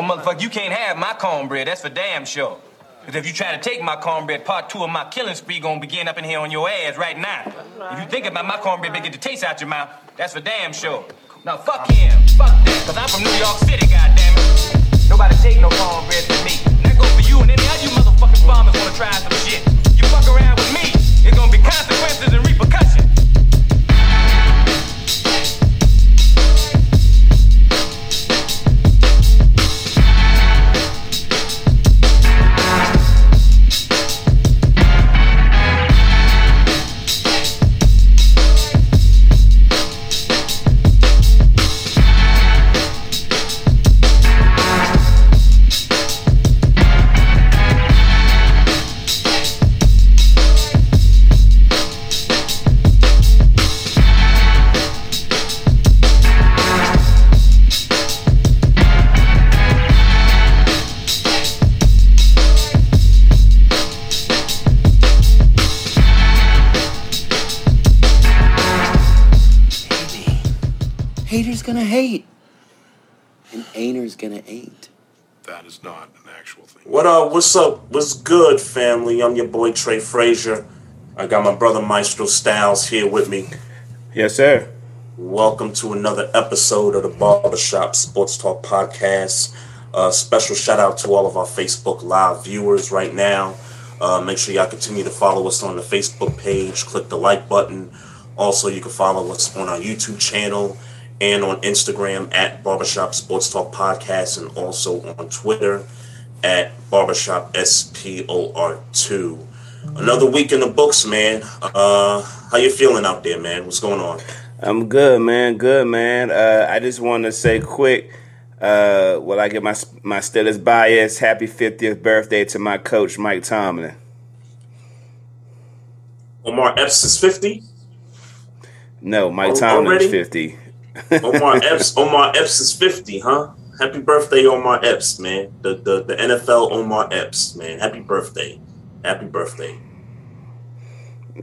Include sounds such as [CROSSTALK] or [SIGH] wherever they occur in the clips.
Oh, motherfucker, you can't have my cornbread. That's for damn sure. Because if you try to take my cornbread, part two of my killing spree gonna begin up in here on your ass right now. If you think about my cornbread, get the taste out your mouth. That's for damn sure. Now fuck him, fuck that, cause I'm from New York City, goddammit. Nobody take no cornbread from me. That go for you and any other you motherfucking farmers wanna try some shit. You fuck around with me, it's gonna be consequences and repercussions. Hate. And ain'ters gonna ain't. That is not an actual thing. What uh? What's up? What's good, family? I'm your boy Trey Frazier. I got my brother Maestro Styles here with me. Yes, sir. Welcome to another episode of the Barbershop Sports Talk Podcast. Uh, special shout out to all of our Facebook Live viewers right now. Uh, make sure y'all continue to follow us on the Facebook page. Click the like button. Also, you can follow us on our YouTube channel and on Instagram at Barbershop Sports Talk Podcast and also on Twitter at Barbershop SPOR2. Another week in the books, man. Uh, how you feeling out there, man? What's going on? I'm good, man. Good, man. Uh, I just want to say quick, uh, while I get my my Steelers bias, happy 50th birthday to my coach, Mike Tomlin. Omar Epps is 50. No, Mike Tomlin is 50. Omar Epps. Omar Epps is 50, huh? Happy birthday, Omar Epps, man. The, the the NFL Omar Epps, man. Happy birthday. Happy birthday.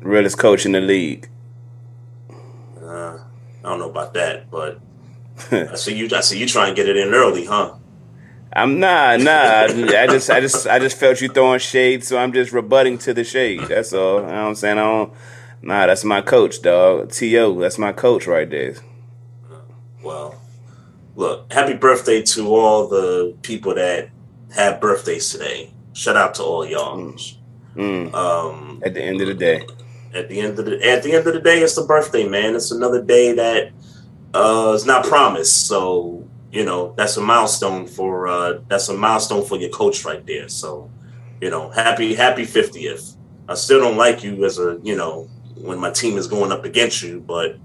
Realest coach in the league. Uh, I don't know about that, but [LAUGHS] I see you. I see you trying to get it in early, huh? I'm nah, nah. I just, I just, I just felt you throwing shade, so I'm just rebutting to the shade. That's all. You know what I'm saying? I don't. Nah, that's my coach, dog. To that's my coach right there. Well, look, happy birthday to all the people that have birthdays today. Shout out to all y'all. Mm. Um, At the end of the day, at the end of the at the end of the day, it's the birthday, man. It's another day that uh, is not promised. So you know that's a milestone for uh, that's a milestone for your coach right there. So you know, happy happy fiftieth. I still don't like you as a you know when my team is going up against you, but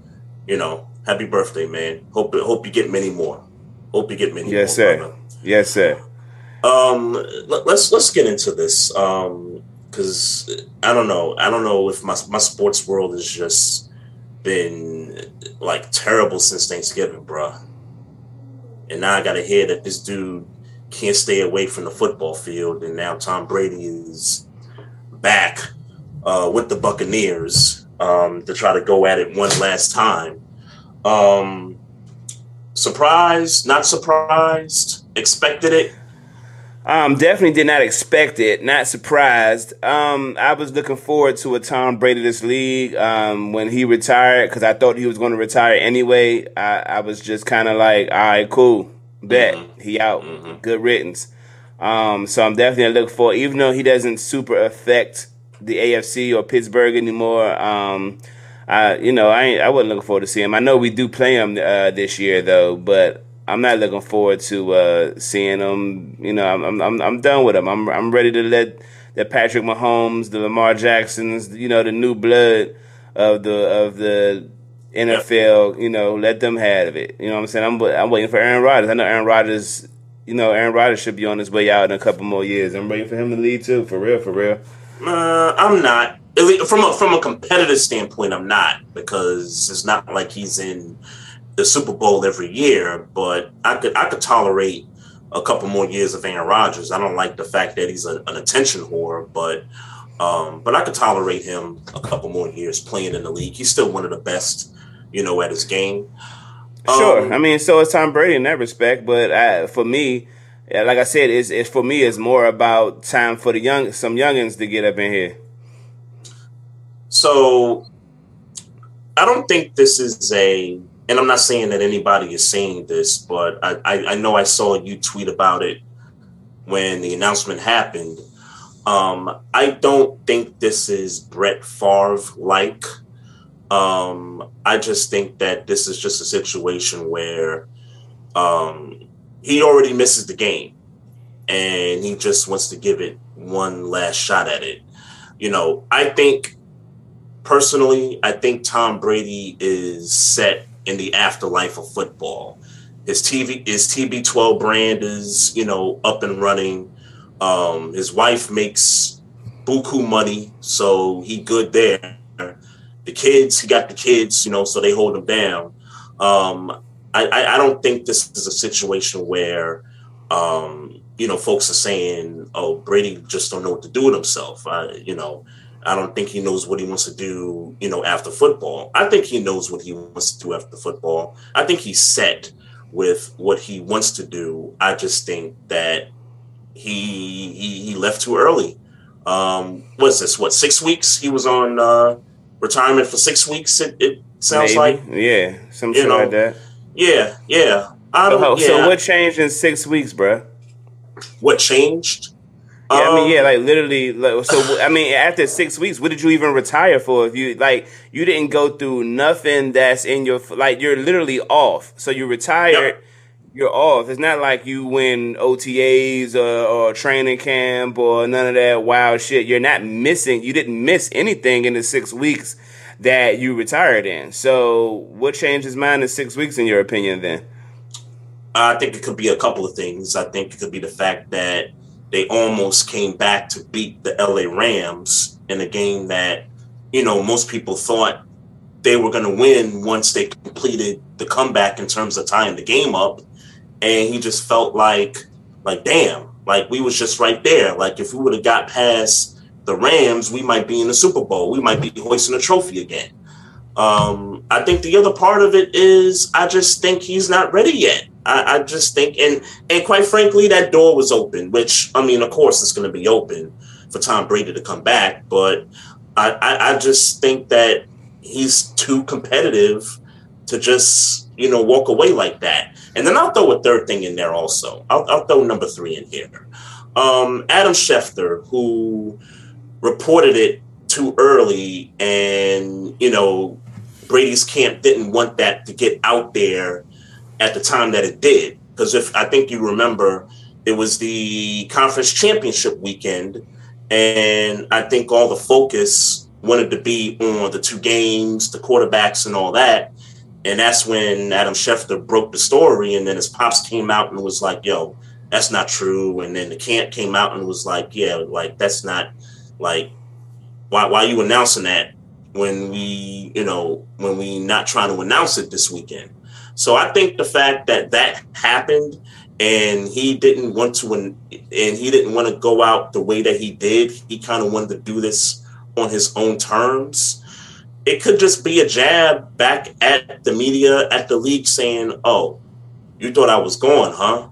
you know, happy birthday, man. Hope hope you get many more. Hope you get many more. yes, more. sir. brother. Yes, sir. Um, let, let's let's get into this. Um, because I don't know. I don't know if my my sports world has just been like terrible since Thanksgiving, bruh. And now I got to hear that this dude can't stay away from the football field, and now Tom Brady is back uh, with the Buccaneers um, to try to go at it one last time. Um, surprised? Not surprised? Expected it? Um, definitely did not expect it. Not surprised. Um, I was looking forward to a Tom Brady this league. Um, when he retired, because I thought he was going to retire anyway. I, I was just kind of like, all right, cool, bet he out, good riddance. Um, so I'm definitely looking for, even though he doesn't super affect the AFC or Pittsburgh anymore. Um, I, you know, I ain't, I wasn't looking forward to see him. I know we do play him uh, this year though, but I'm not looking forward to uh, seeing him. You know, I'm, I'm I'm done with him. I'm I'm ready to let the Patrick Mahomes, the Lamar Jacksons, you know, the new blood of the of the NFL. You know, let them have it. You know what I'm saying? I'm I'm waiting for Aaron Rodgers. I know Aaron Rodgers. You know, Aaron Rodgers should be on his way out in a couple more years. I'm waiting for him to lead too. For real, for real. Uh, I'm not. From a from a competitive standpoint, I'm not because it's not like he's in the Super Bowl every year. But I could I could tolerate a couple more years of Aaron Rodgers. I don't like the fact that he's a, an attention whore, but um, but I could tolerate him a couple more years playing in the league. He's still one of the best, you know, at his game. Sure. Um, I mean, so is Tom Brady in that respect, but I, for me, like I said, it's, it's for me. It's more about time for the young some youngins to get up in here. So I don't think this is a, and I'm not saying that anybody is saying this, but I, I, I know I saw you tweet about it when the announcement happened. Um, I don't think this is Brett Favre like. Um, I just think that this is just a situation where um, he already misses the game and he just wants to give it one last shot at it. You know, I think personally, I think Tom Brady is set in the afterlife of football. His TV, his TB12 brand is, you know, up and running. Um, his wife makes buku money, so he good there. The kids, he got the kids, you know, so they hold him down. Um, I, I, don't think this is a situation where, um, you know, folks are saying, "Oh, Brady just don't know what to do with himself." I, you know, I don't think he knows what he wants to do, you know, after football. I think he knows what he wants to do after football. I think he's set with what he wants to do. I just think that he he, he left too early. Um, what's this? What six weeks? He was on uh, retirement for six weeks. It, it sounds Maybe. like yeah, something like that. Yeah, yeah. So, yeah. so what changed in six weeks, bro? What changed? Yeah, I mean, yeah, um, like literally. Like, so, [SIGHS] I mean, after six weeks, what did you even retire for? If you like, you didn't go through nothing that's in your like. You're literally off. So you retired. Yep. You're off. It's not like you win OTAs or, or training camp or none of that wild shit. You're not missing. You didn't miss anything in the six weeks that you retired in. So, what changed his mind in six weeks, in your opinion? Then, I think it could be a couple of things. I think it could be the fact that they almost came back to beat the LA Rams in a game that, you know, most people thought they were going to win once they completed the comeback in terms of tying the game up. And he just felt like, like, damn, like we was just right there. Like if we would have got past the Rams, we might be in the Super Bowl. We might be hoisting a trophy again. Um, I think the other part of it is I just think he's not ready yet. I, I, just think, and and quite frankly, that door was open. Which I mean, of course, it's going to be open for Tom Brady to come back. But I, I, I just think that he's too competitive to just you know walk away like that. And then I'll throw a third thing in there also. I'll, I'll throw number three in here. Um, Adam Schefter, who reported it too early, and you know Brady's camp didn't want that to get out there at the time that it did. Because if I think you remember, it was the conference championship weekend, and I think all the focus wanted to be on the two games, the quarterbacks, and all that. And that's when Adam Schefter broke the story, and then his pops came out and was like, "Yo, that's not true." And then the camp came out and was like, "Yeah, like that's not like why why are you announcing that when we you know when we not trying to announce it this weekend?" So I think the fact that that happened and he didn't want to and he didn't want to go out the way that he did, he kind of wanted to do this on his own terms. It could just be a jab back at the media, at the league saying, "Oh, you thought I was gone, huh?"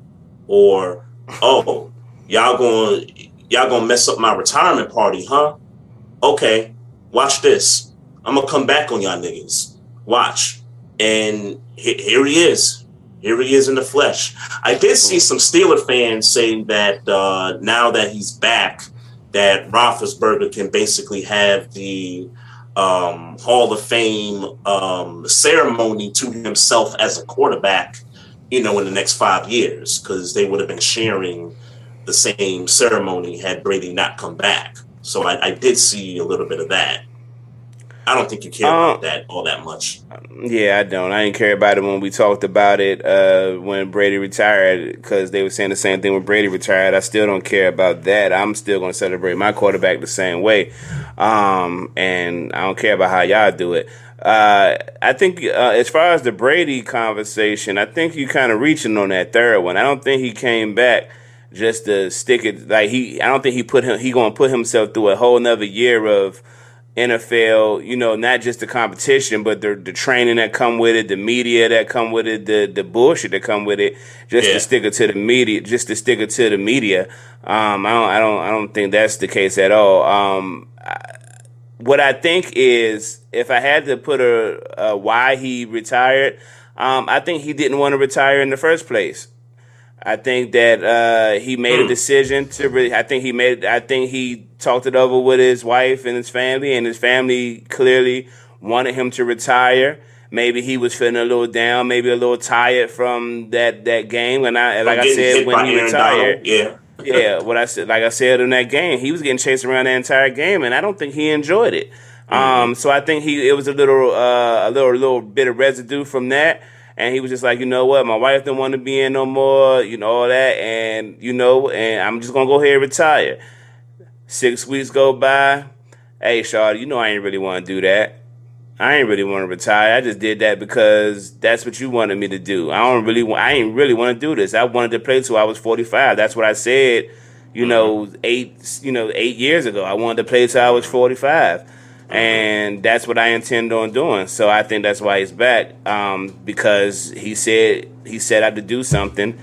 Or, "Oh, y'all going y'all going to mess up my retirement party, huh?" Okay, watch this. I'm to come back on y'all niggas. Watch and here he is. Here he is in the flesh. I did see some Steeler fans saying that uh, now that he's back, that Roethlisberger can basically have the um, Hall of Fame um, ceremony to himself as a quarterback, you know, in the next five years, because they would have been sharing the same ceremony had Brady not come back. So I, I did see a little bit of that. I don't think you care um, about that all that much. Yeah, I don't. I didn't care about it when we talked about it uh, when Brady retired because they were saying the same thing when Brady retired. I still don't care about that. I'm still going to celebrate my quarterback the same way, um, and I don't care about how y'all do it. Uh, I think uh, as far as the Brady conversation, I think you kind of reaching on that third one. I don't think he came back just to stick it like he. I don't think he put him. He going to put himself through a whole another year of NFL, you know, not just the competition, but the the training that come with it, the media that come with it, the the bullshit that come with it, just Yeah. to stick it to the media, just to stick it to the media. Um, I don't, I don't, I don't think that's the case at all. Um, I- what I think is, if I had to put a, a why he retired, um, I think he didn't want to retire in the first place. I think that uh, he made a decision to. Re- I think he made. I think he talked it over with his wife and his family, and his family clearly wanted him to retire. Maybe he was feeling a little down, maybe a little tired from that that game. And I, like I said, when he retired, yeah. yeah, [LAUGHS] what I said, like I said in that game, he was getting chased around the entire game, and I don't think he enjoyed it. Um, so I think he it was a little uh, a little little bit of residue from that, and he was just like, you know what, my wife don't want to be in no more, you know all that, and you know, and I'm just gonna go ahead and retire. Six weeks go by, hey, Shawty, you know I ain't really want to do that. I ain't really want to retire. I just did that because that's what you wanted me to do. I don't really want. I ain't really want to do this. I wanted to play till I was forty five. That's what I said. You know, eight. You know, eight years ago, I wanted to play till I was forty five, and that's what I intend on doing. So I think that's why he's back um, because he said he set out to do something,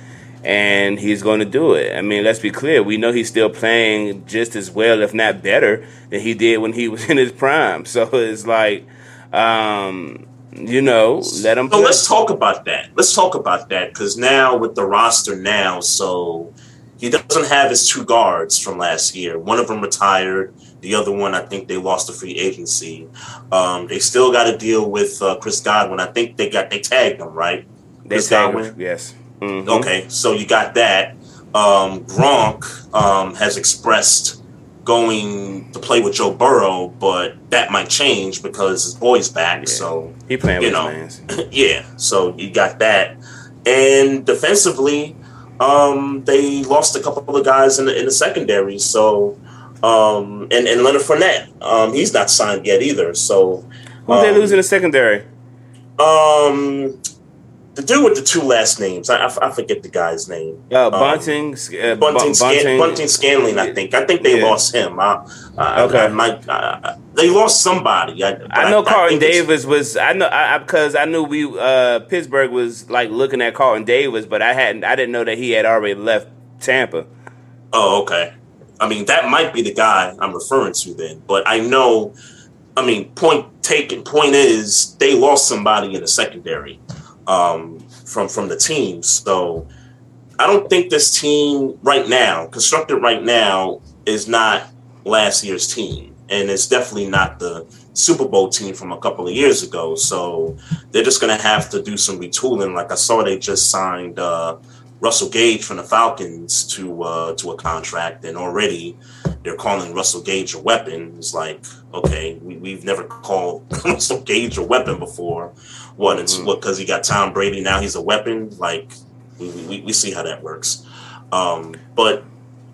and he's going to do it. I mean, let's be clear. We know he's still playing just as well, if not better, than he did when he was [LAUGHS] in his prime. So it's like. Um, you know, let him. So play. let's talk about that. Let's talk about that because now with the roster now, so he doesn't have his two guards from last year. One of them retired. The other one, I think they lost the free agency. Um, they still got to deal with uh, Chris Godwin. I think they got they tagged him right. They Chris tag Godwin? him, Yes. Mhm. Okay, so you got that. Um, Gronk um, has expressed going to play with Joe Burrow, but that might change because his boy's back. Yeah. So He playing you with know. [LAUGHS] yeah, so you got that. And defensively, um, they lost a couple of guys in the in the secondary. So um, and and Leonard Fournette, um, he's not signed yet either. So Who they um, lose in the secondary? Um, the dude with the two last names, I, I, I forget the guy's name. Uh, um, Bunting. uh, Bu- Bunting, Scan- Bunting Scanlon, I think. I think they Yeah. lost him. I, I, Okay. I might, they lost somebody. I, I know Carlton Davis was. I know I because I, knew we uh, Pittsburgh was like looking at Carlton Davis, but I hadn't. I didn't know that he had already left Tampa. Oh, okay. I mean, that might be the guy I'm referring to then. But I know, I mean, point taken. Point is, they lost somebody in the secondary um, from from the team. So I don't think this team right now, constructed right now, is not last year's team, and it's definitely not the Super Bowl team from a couple of years ago. So they're just going to have to do some retooling. Like I saw, they just signed. Uh, Russell Gage from the Falcons to uh, to a contract, and already they're calling Russell Gage a weapon. It's like, okay, we, we've never called [LAUGHS] Russell Gage a weapon before. What? It's what because he got Tom Brady now he's a weapon. Like we, we, we see how that works. Um, but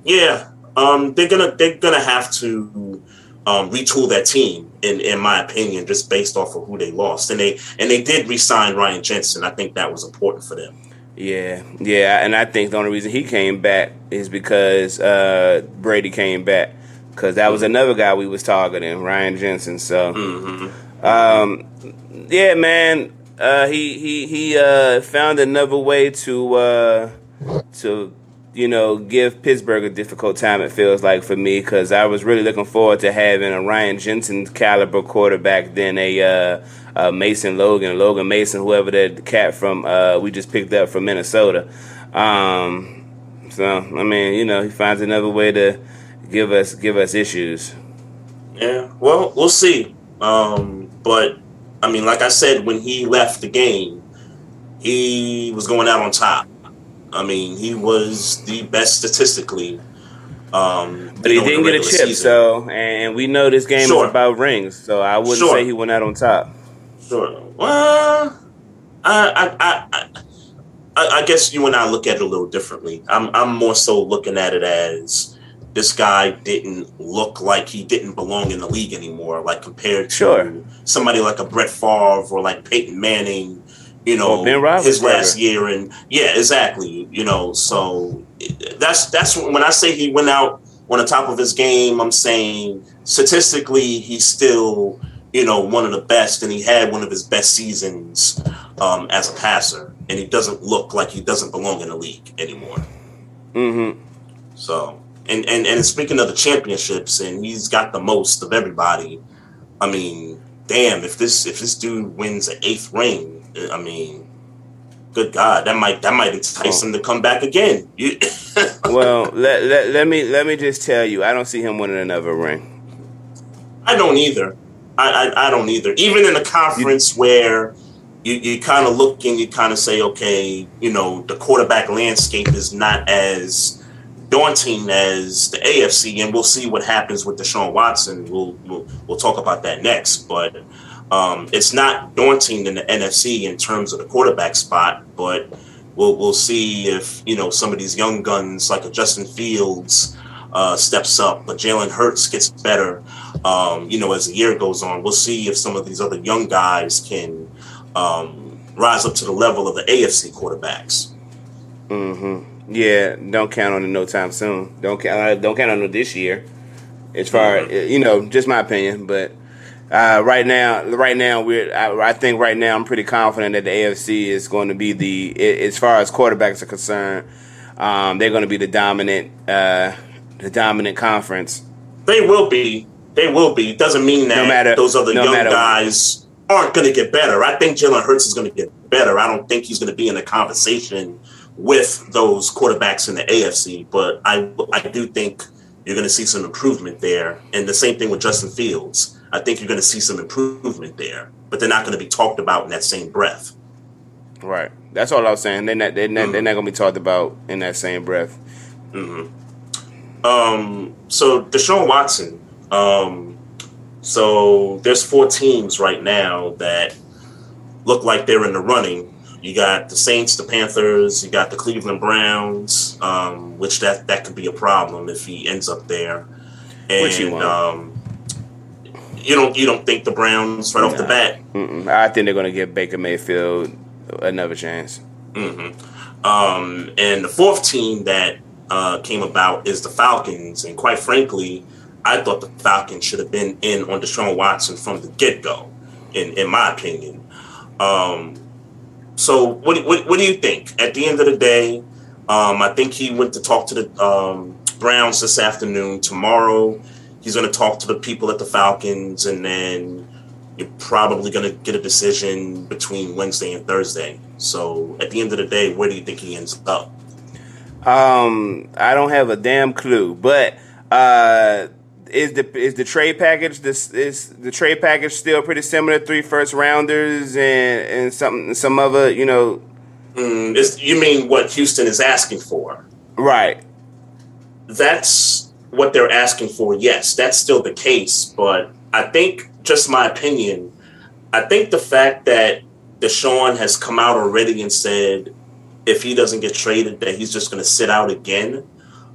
yeah, um, they're gonna they're gonna have to um, retool that team in in my opinion, just based off of who they lost. And they and they did re-sign Ryan Jensen. I think that was important for them. Yeah, yeah, and I think the only reason he came back is because uh, Brady came back because that was another guy we was targeting, Ryan Jensen. So, Mm-hmm. um, yeah, man, uh, he he he uh, found another way to uh, to you know give Pittsburgh a difficult time. It feels like for me because I was really looking forward to having a Ryan Jensen caliber quarterback than a. Uh, uh, Mason Logan, Logan Mason, whoever that cat from uh, we just picked up from Minnesota. Um, so I mean, you know, he finds another way to give us give us issues. Yeah, well, we'll see. Um, but I mean, like I said, when he left the game, he was going out on top. I mean, he was the best statistically. Um, But he you know, in didn't get a chip, season. so and we know this game Sure. is about rings. So I wouldn't Sure. say he went out on top. Sure. Well, I, I, I, I, I guess you and I look at it a little differently. I'm, I'm more so looking at it as this guy didn't look like he didn't belong in the league anymore, like compared to Sure. somebody like a Brett Favre or like Peyton Manning. You know, Ben his last year, and yeah, exactly. You know, so that's that's when I say he went out on the top of his game. I'm saying statistically, he's still, you know, one of the best, and he had one of his best seasons um, as a passer, and he doesn't look like he doesn't belong in the league anymore. Mm-hmm. So, and and and speaking of the championships, and he's got the most of everybody. I mean, damn, if this if this dude wins an eighth ring, I mean, good God, that might that might entice oh. him to come back again. You- [LAUGHS] Well, let, let let me let me just tell you, I don't see him winning another ring. I don't either. I, I, I don't either. Even in a conference where you, you kind of look and you kind of say, okay, you know, the quarterback landscape is not as daunting as the AFC, and we'll see what happens with Deshaun Watson. We'll we'll, we'll talk about that next, but um, it's not daunting in the NFC in terms of the quarterback spot, but we'll we'll see if you know some of these young guns like a Justin Fields uh, steps up, but Jalen Hurts gets better. Um, you know, as the year goes on, we'll see if some of these other young guys can um, rise up to the level of the AFC quarterbacks. Mm-hmm. Yeah, don't count on it no time soon. Don't count. Uh, don't count on it this year. As far Mhm. you know, just my opinion, but uh, right now, right now we're. I, I think right now I'm pretty confident that the AFC is going to be the as far as quarterbacks are concerned. Um, they're going to be the dominant, uh, the dominant conference. They will be. They will be. It doesn't mean that No matter- those other no young guys aren't going to get better. I think Jalen Hurts is going to get better. I don't think he's going to be in the conversation with those quarterbacks in the AFC, but I I do think you're going to see some improvement there. And the same thing with Justin Fields. I think you're going to see some improvement there, but they're not going to be talked about in that same breath. Right. That's all I was saying. They're not. They're not, Mhm. they're not going to be talked about in that same breath. Mm-hmm. Um, so Deshaun Watson. Um, so there's four teams right now that look like they're in the running. You got the Saints, the Panthers, you got the Cleveland Browns, um, which that that could be a problem if he ends up there. And Which he won't. um, you don't you don't think the Browns right off the bat? Mm-mm. I think they're going to give Baker Mayfield another chance. hmm Um, and the fourth team that uh, came about is the Falcons. And quite frankly, I thought the Falcons should have been in on Deshaun Watson from the get go, in, in my opinion. Um, so, what, do- what, what do you think? At the end of the day, um, I think he went to talk to the um, Browns this afternoon. Tomorrow, he's going to talk to the people at the Falcons, and then you're probably going to get a decision between Wednesday and Thursday. So at the end of the day, where do you think he ends up? Um, I don't have a damn clue, but uh, is the is the trade package this is the trade package still pretty similar? Three first rounders and and some some other you know Mm, you mean what Houston is asking for? right. That's what they're asking for. Yes, that's still the case. But I think, just my opinion, I think the fact that Deshaun has come out already and said if he doesn't get traded, that he's just going to sit out again.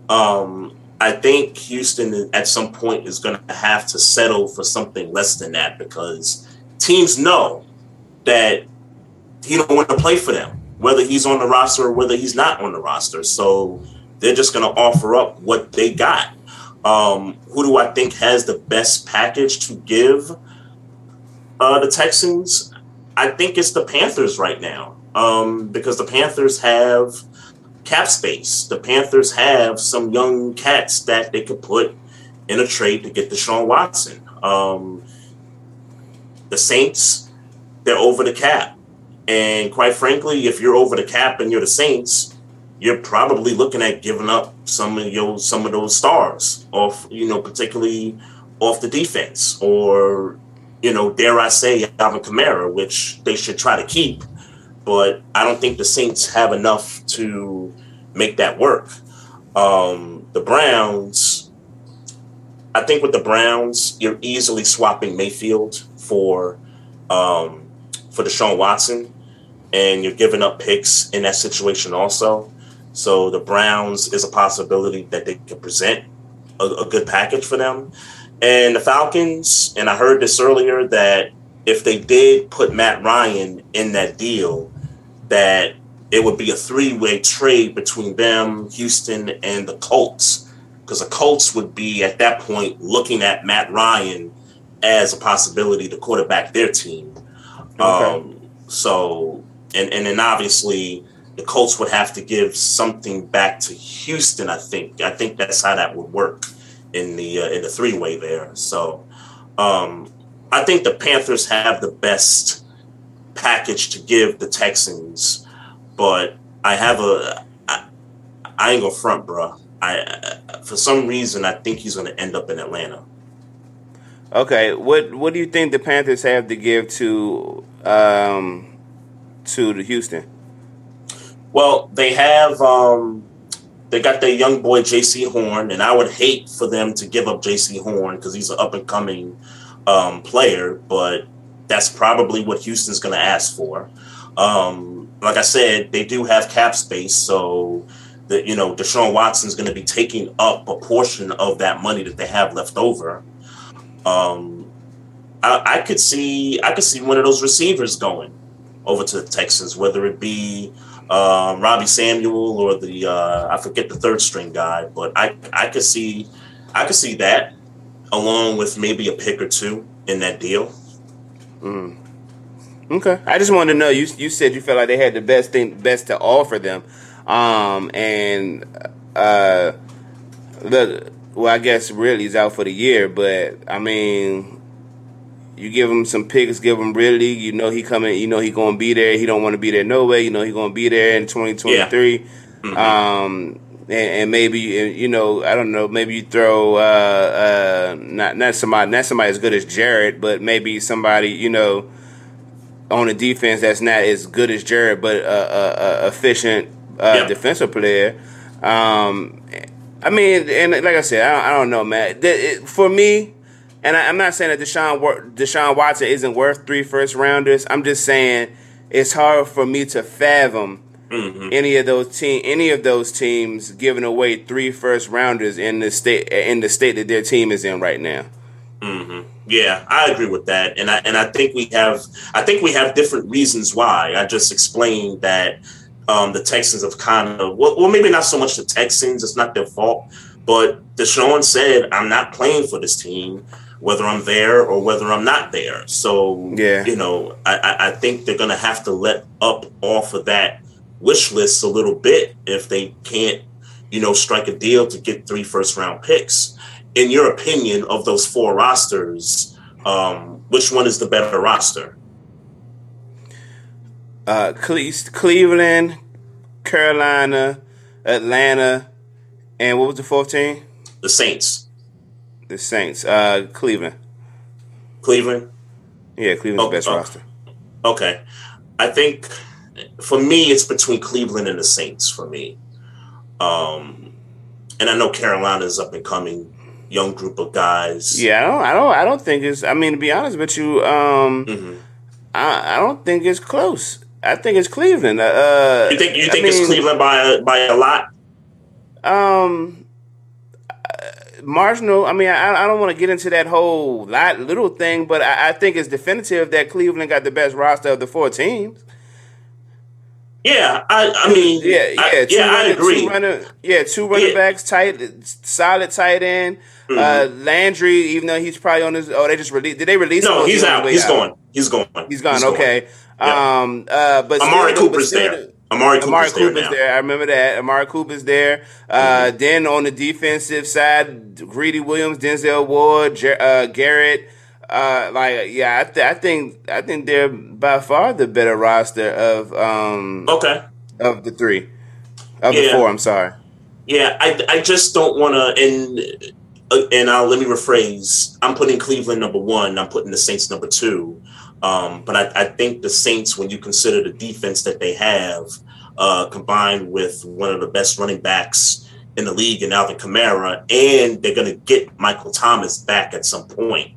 Um, I think Houston at some point is going to have to settle for something less than that because teams know that he don't want to play for them, whether he's on the roster or whether he's not on the roster. So they're just going to offer up what they got. Um, who do I think has the best package to give uh, the Texans? I think it's the Panthers right now um, because the Panthers have cap space. The Panthers have some young cats that they could put in a trade to get Deshaun Watson. Um, the Saints, they're over the cap. And quite frankly, if you're over the cap and you're the Saints, you're probably looking at giving up some of your some of those stars off, you know, particularly off the defense, or you know, dare I say, Alvin Kamara, which they should try to keep. But I don't think the Saints have enough to make that work. Um, the Browns, I think with the Browns, you're easily swapping Mayfield for um, for Deshaun Watson, and you're giving up picks in that situation also. So the Browns is a possibility that they could present a, a good package for them. And the Falcons, and I heard this earlier that if they did put Matt Ryan in that deal, that it would be a three-way trade between them, Houston, and the Colts. because the Colts would be at that point looking at Matt Ryan as a possibility to quarterback their team. Okay. Um, so, and and then obviously the Colts would have to give something back to Houston. I think. I think that's how that would work in the uh, in the three way there. So, um, I think the Panthers have the best package to give the Texans, but I have a. I, I ain't gonna front, bro. I for some reason I think he's gonna end up in Atlanta. Okay, what what do you think the Panthers have to give to um to the Houston? Well, they have um, they got their young boy Jaycee Horn, and I would hate for them to give up Jaycee Horn because he's an up and coming um, player, but that's probably what Houston's going to ask for. Um, like I said, they do have cap space, so that you know Deshaun Watson's going to be taking up a portion of that money that they have left over. Um, I, I could see I could see one of those receivers going over to the Texans, whether it be um, Robbie Samuel or the uh, I forget the third string guy, but I I could see I could see that along with maybe a pick or two in that deal. Okay, I just wanted to know. You you said you felt like they had the best thing, best to offer them, um, and uh, look, well, I guess really he's out for the year, but I mean, you give him some picks, give him really, you know he coming, you know he gonna be there. He don't want to be there no way. You know he gonna be there in twenty twenty three. Um, and, and maybe uh, you know I don't know. Maybe you throw uh, uh, not not somebody not somebody as good as Jared, but maybe somebody you know on the defense that's not as good as Jared, but a, a, a efficient uh, Yep. defensive player. Um, I mean, and like I said, I don't, I don't know, man. It- for me, and I, I'm not saying that Deshaun Deshaun Watson isn't worth three first rounders. I'm just saying it's hard for me to fathom any of those team any of those teams giving away three first rounders in the state in the state that their team is in right now. Yeah, I agree with that, and I and I think we have I think we have different reasons why. I just explained that um, the Texans have kind of well, well, maybe not so much the Texans. It's not their fault, but Deshaun said, "I'm not playing for this team, whether I'm there or whether I'm not there." So Yeah. you know, I, I, think they're going to have to let up off of that wish list a little bit if they can't, you know, strike a deal to get three first round picks. In your opinion, of those four rosters, um, which one is the better roster? Uh, Cleveland, Carolina, Atlanta, and what was the fourth team? The Saints, The Saints. Uh, Cleveland. Cleveland. Yeah, Cleveland's Oh, the best oh. roster. Okay, I think for me it's between Cleveland and the Saints for me. Um, and I know Carolina's up and coming, young group of guys. Yeah, I don't, I don't, I don't think it's. I mean, to be honest with you, um, Mhm. I, I don't think it's close. I think it's Cleveland. Uh, You think you I think it's Cleveland by a, by a lot? Um, uh, marginal. I mean, I, I don't want to get into that whole lot little thing, but I, I think it's definitive that Cleveland got the best roster of the four teams. Yeah, I I mean, Yeah, yeah, I, two yeah, I agree. Two running, yeah, two running Yeah. Mm-hmm. backs, tight, solid tight end. Uh, Landry, even though he's probably on his, oh, they just released. Did they release? no, he's he on out. way He's gone. He's gone. He's gone. okay. Um. Uh. But Amari still- but Cooper's still- there. Amari Cooper's, Amari there Cooper's there. I remember that. Amari Cooper's there. Uh, Then on the defensive side, Greedy Williams, Denzel Ward, Jer- uh, Garrett. Uh, like yeah, I, th- I think I think they're by far the better roster of um Okay. of the three of the Yeah. four. I'm sorry. Yeah, I, I just don't want to. And uh, and I'll let me rephrase. I'm putting Cleveland number one. I'm putting the Saints number two. Um, but I, I think the Saints, when you consider the defense that they have, uh, combined with one of the best running backs in the league in Alvin Kamara, and they're going to get Michael Thomas back at some point.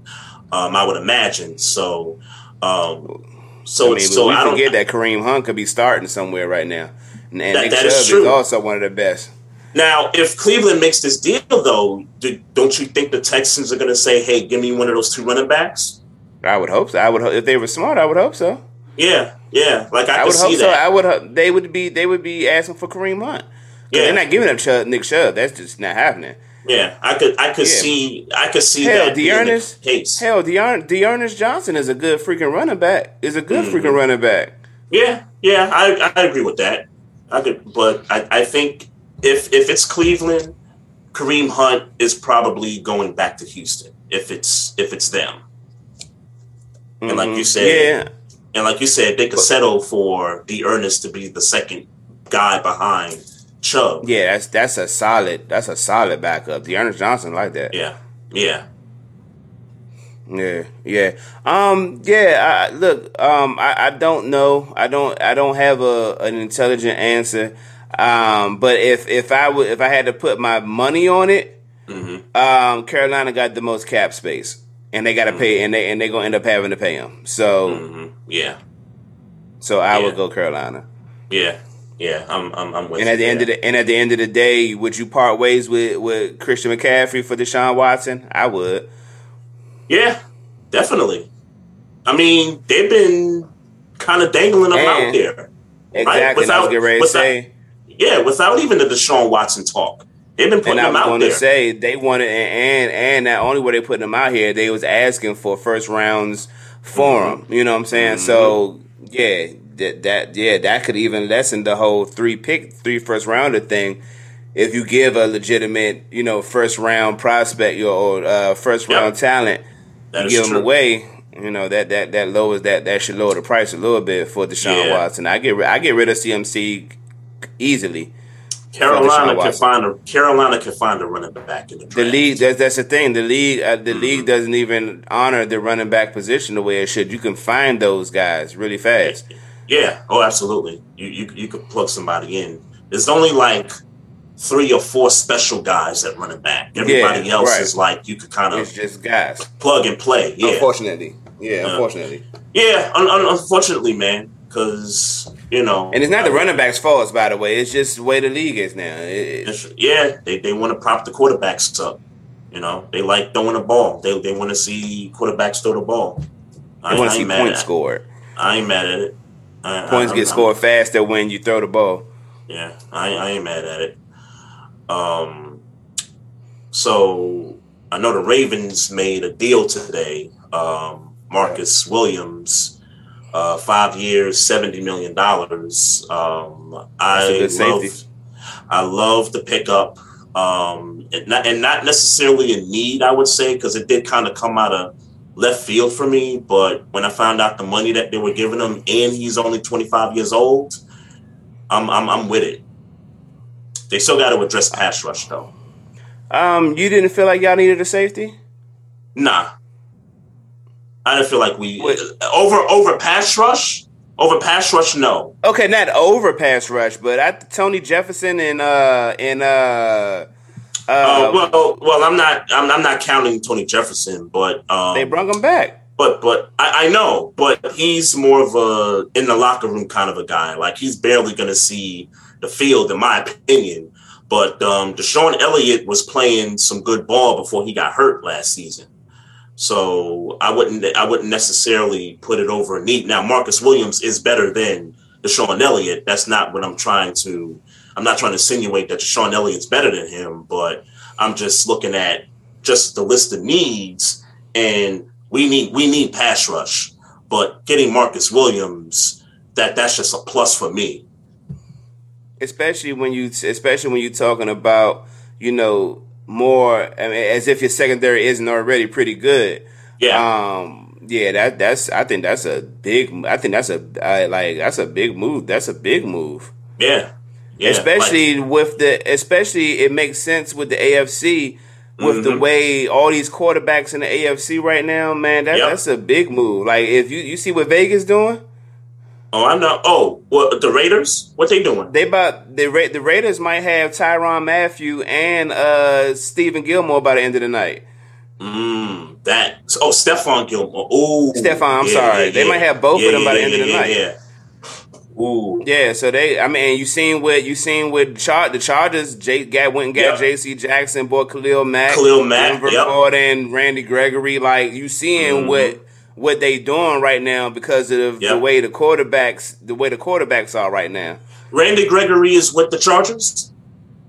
Um, I would imagine. So, um, so I mean, so we I don't. forget that Kareem Hunt could be starting somewhere right now, and, and That- Nick that Chubb is is, also one of the best. Now, if Cleveland makes this deal, though, do, don't you think the Texans are going to say, "Hey, give me one of those two running backs"? I would hope so. I would if they were smart. I would hope so. Yeah, yeah. Like I, I would see hope so. I would. They would be. They would be asking for Kareem Hunt. Yeah. They're not giving up Chubb, Nick Chubb. That's just not happening. Yeah, I could I could Yeah. see I could see Hell, that being the D'Ernest, case. hell, Dearn, D'Ernest Johnson is a good freaking running back. Is a good Mm-hmm. freaking running back. Yeah, yeah, I, I agree with that. I could, but I, I think if if it's Cleveland, Kareem Hunt is probably going back to Houston. If it's if it's them, and like you said, Mm-hmm. Yeah, and like you said, they could settle for D'Ernest to be the second guy behind Chubb. yeah, that's that's a solid that's a solid backup. D'Ernest Johnson like that. yeah, yeah. Yeah, yeah. Um, yeah. I, look, um, I, I don't know. I don't. I don't have a an intelligent answer. Um, but if if I would if I had to put my money on it, Mm-hmm. um, Carolina got the most cap space, and they got to pay, and they and they gonna end up having to pay him. So hmm Yeah, so I Yeah. would go Carolina. yeah, yeah. I'm I'm, I'm with And you at the end of the and at the end of the day, would you part ways with with Christian McCaffrey for Deshaun Watson? I would. Yeah, definitely. I mean, they've been kind of dangling them out there. Exactly. and I was Without- without- say. Yeah, without even the Deshaun Watson talk. They've been putting And I them was out going there. to say they wanted, and, and and not only were they putting them out here, they was asking for first rounds for Mm-hmm. them. You know what I'm saying? So yeah, that that yeah, that could even lessen the whole three pick, three first rounder thing. If you give a legitimate, you know, first round prospect or uh, first Yep. round talent, That you give true. them away. You know that that that lowers that that should lower the price a little bit for Deshaun Yeah. Watson. I get I get rid of CMC easily. Carolina can find a Carolina can find a running back in the draft. The league that's that's the thing. The league uh, the Mm-hmm. league doesn't even honor the running back position the way it should. You can find those guys really fast. Yeah. Oh, absolutely. You you you could plug somebody in. There's only like three or four special guys at running back. Everybody Yeah, else right. is like you could kind It's of just guys. plug and play. Yeah. Unfortunately, yeah, Yeah. unfortunately, Yeah. Un- un- unfortunately, man, because you know, and it's not the running backs' faults, by the way. It's just the way the league is now. It- yeah, they, they want to prop the quarterbacks up. You know, they like throwing the ball. They they want to see quarterbacks throw the ball. I want to see points scored. I ain't mad at it. I, Points I, get I'm- scored faster when you throw the ball. Yeah, I, I ain't mad at it. Um, so I know the Ravens made a deal today. Um, Marcus Williams, uh, five years, seventy million dollars. Um, I love, safety. I love the pickup, um, and not, and not necessarily a need, I would say, because it did kind of come out of left field for me. But when I found out the money that they were giving him, and he's only twenty five years old, I'm, I'm I'm with it. They still got to address pass rush though. Um, you didn't feel like y'all needed a safety? Nah, I didn't feel like we Wait. over over pass rush. Over pass rush, no. Okay, not over pass rush, but I Tony Jefferson and uh and uh uh Uh, well, well, I'm not. I'm, I'm not counting Tony Jefferson, but um, they brought him back. But but I, I know, but he's more of a in the locker room kind of a guy. Like he's barely going to see the field, in my opinion. But um, DeShon Elliott was playing some good ball before he got hurt last season. So I wouldn't I wouldn't necessarily put it over a need. Now Marcus Williams is better than DeShon Elliott. That's not what I'm trying to. I'm not trying to insinuate that DeShon Elliott's better than him, but I'm just looking at just the list of needs, and we need we need pass rush. But getting Marcus Williams, that that's just a plus for me. especially when you especially when you're talking about you know more I mean, as if your secondary isn't already pretty good Yeah, um yeah that that's i think that's a big i think that's a I, like that's a big move that's a big move yeah, yeah. especially with the especially it makes sense with the afc with the Mhm. way all these quarterbacks in the afc right now man that, Yep. that's a big move like if you you see what vegas doing oh, I know. Oh, what the Raiders? What they doing? They about the Ra- the Raiders might have Tyrann Mathieu and uh Stephen Gilmore by the end of the night. Mm, that. Oh, Stephon Gilmore. Oh, Stephon, I'm sorry. They might have both of them by the end of the night. Yeah. Ooh. Yeah, so they I mean you seen what you seen with Char- the Chargers, Jake got went and got Yep. JC Jackson, boy Khalil Mack, Khalil Mack, Denver yep. Gordon, Randy Gregory, like you seeing Mhm. what what they doing right now because of the way the quarterbacks the way the quarterbacks are right now. Randy Gregory is with the Chargers.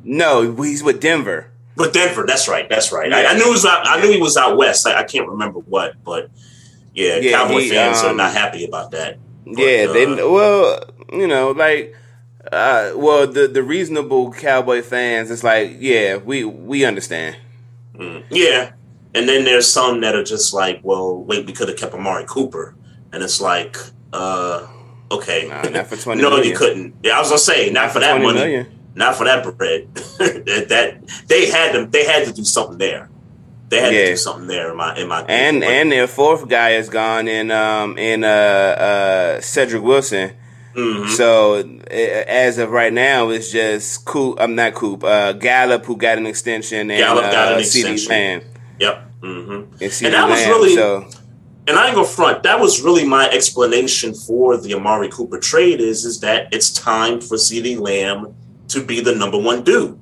No, he's with Denver. But Denver, that's right, that's right. I, I knew he was out. I knew he was out west. I, I can't remember what, but yeah, Yeah, Cowboy he, fans are um, not happy about that. But, yeah, they uh, well, you know, like uh well the the reasonable cowboy fans it's like, yeah, we we understand. Yeah. And then there's some that are just like, well, wait, we could have kept Amari Cooper. And it's like, uh, okay. Nah, not for [LAUGHS] 20 no, million. you couldn't. Yeah, I was gonna say, not, for that 20 money. million. Not for that bread. [LAUGHS] that, that they had them they had to do something there. They had to do something there in my in my And and their fourth guy is gone in um in uh uh Cedric Wilson. Mhm. So as of right now, it's just Coop. I'm not Coop. Uh, Gallup who got an extension and Gallup got an uh, CD extension. Lamb. Yep. hmm And, And that was really so and I ain't gonna front. That was really my explanation for the Amari Cooper trade. Is is that it's time for CeeDee Lamb to be the number one dude.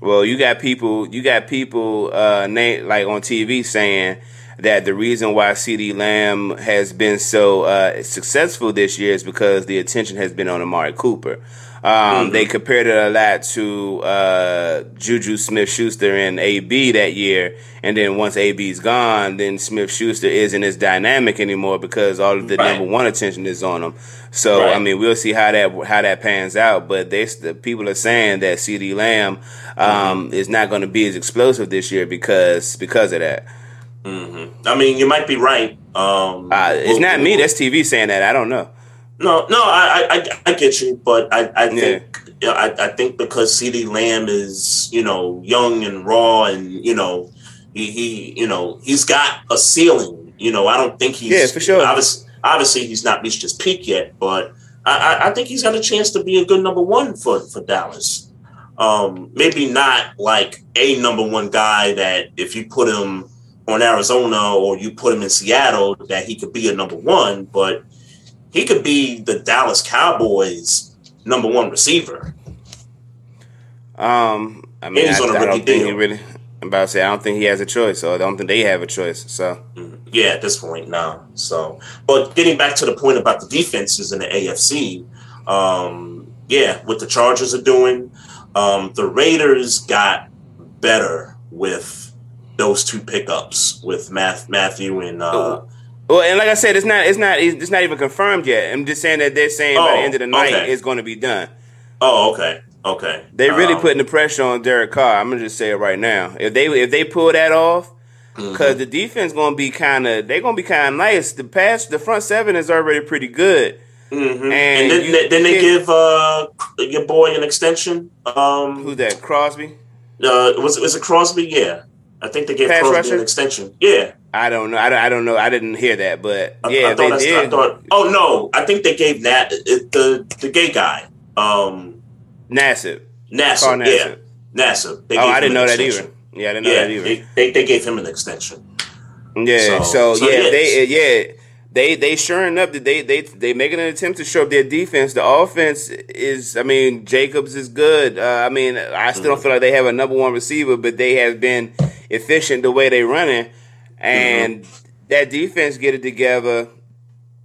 Well, you got people, you got people, uh, na- like on TV saying that the reason why CeeDee Lamb has been so uh, successful this year is because the attention has been on Amari Cooper. Um, They compared it a lot to uh, Juju Smith Schuster and AB that year, and then once AB's gone, then Smith Schuster isn't as dynamic anymore because all of the Right. number one attention is on him. So Right. I mean, we'll see how that how that pans out. But they the people are saying that CeeDee Lamb um, is not going to be as explosive this year because because of that. I mean, you might be right. Um, Uh, it's we'll- not me. That's TV saying that. I don't know. No, no, I, I, I- get you, but I, I Yeah. think, yeah, I, I think because CeeDee Lamb is, you know, young and raw, and you know, he, he, you know, he's got a ceiling. You know, I don't think he's, Yeah, for sure. Obviously, obviously, he's not reached his peak yet, but I, I, I think he's got a chance to be a good number one for for Dallas. Um, maybe not like a number one guy that if you put him on Arizona or you put him in Seattle, that he could be a number one, but he could be the Dallas Cowboys number one receiver. Um, I mean, And he's I, on a I don't rookie think he deal. really. I'm about to say I don't think he has a choice, or I don't think they have a choice. So Yeah, at this point now. So, but getting back to the point about the defenses in the AFC, um, yeah, what the Chargers are doing, um, the Raiders got better with those two pickups with Math, Mathieu and uh, Well, and like I said, it's not it's not it's not even confirmed yet. I'm just saying that they're saying by the Oh, end of the night okay. it's going to be done. oh, okay, okay. They really Um, putting the pressure on Derek Carr. I'm gonna just say it right now. If they if they pull that off, Mm-hmm. because the defense gonna be kind of they're gonna be kind of nice. The pass the front seven is already pretty good. mhm. and And, then, you- then they give uh, your boy an extension. Um, Who's that? Crosby? Uh, was it was it Crosby? Yeah, I think they gave Pass Crosby rusher? an extension. Yeah, I don't know. I don't, I don't know. I didn't hear that, but yeah, I thought they did. I thought. Oh no, I think they gave Nat it, the the gay guy. Um, Nassib. Carl Yeah, Nassib. Oh, gave I didn't know that extension. either. Yeah, I didn't know Yeah, that either. they, they they gave him an extension. Yeah. So, So- so yeah, yes. they yeah they they shoring up that they they they making an attempt to show up their defense. The offense is, I mean, Jacobs is good. Uh, I mean, I still don't feel like they have a number one receiver, but they have been efficient the way they running, and that defense get it together.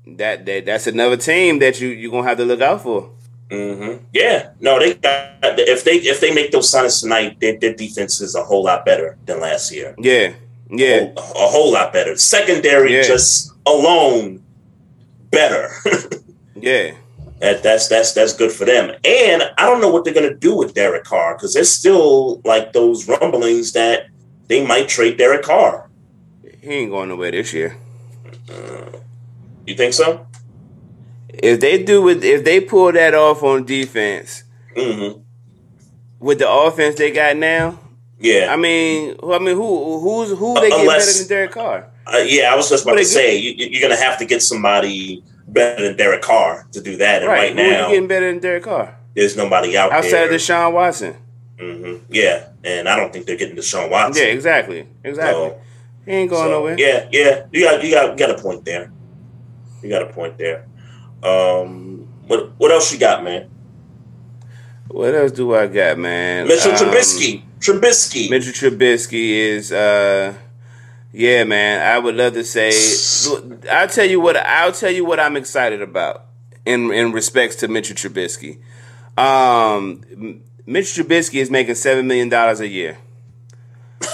That, that that's another team that you you gonna have to look out for. hmm Yeah, no, they got if they if they make those signings tonight, their, their defense is a whole lot better than last year. Yeah, yeah. a, a whole lot better. Secondary Yeah. just alone better. [LAUGHS] Yeah. that, that's that's that's good for them. And I don't know what they're gonna do with Derek Carr because there's still like those rumblings that they might trade Derek Carr. He ain't going nowhere this year. You think so? If they do it, if they pull that off on defense hmm with the offense they got now, Yeah, I mean, who- I mean, who who's who they get Unless- better than Derek Carr? uh, yeah. I was just about What to say you, you're gonna have to get somebody better than Derek Carr to do that. And Right, right, are now, getting better than Derek Carr there's nobody out there. outside there. of Deshaun Watson? hmm Yeah, and I don't think they're getting Deshaun Watson. Yeah, exactly, exactly. So- he ain't going So, nowhere. Yeah, yeah, you got you got you got a point there. You got a point there. Um, what what else you got, man? What else do I got, man? Mitchell Um, Trubisky. Trubisky. Mitchell Trubisky is, uh, yeah, man. I would love to say. I'll tell you what. I'll tell you what I'm excited about in in respects to Mitchell Trubisky. Um, Mitchell Trubisky is making seven million dollars a year.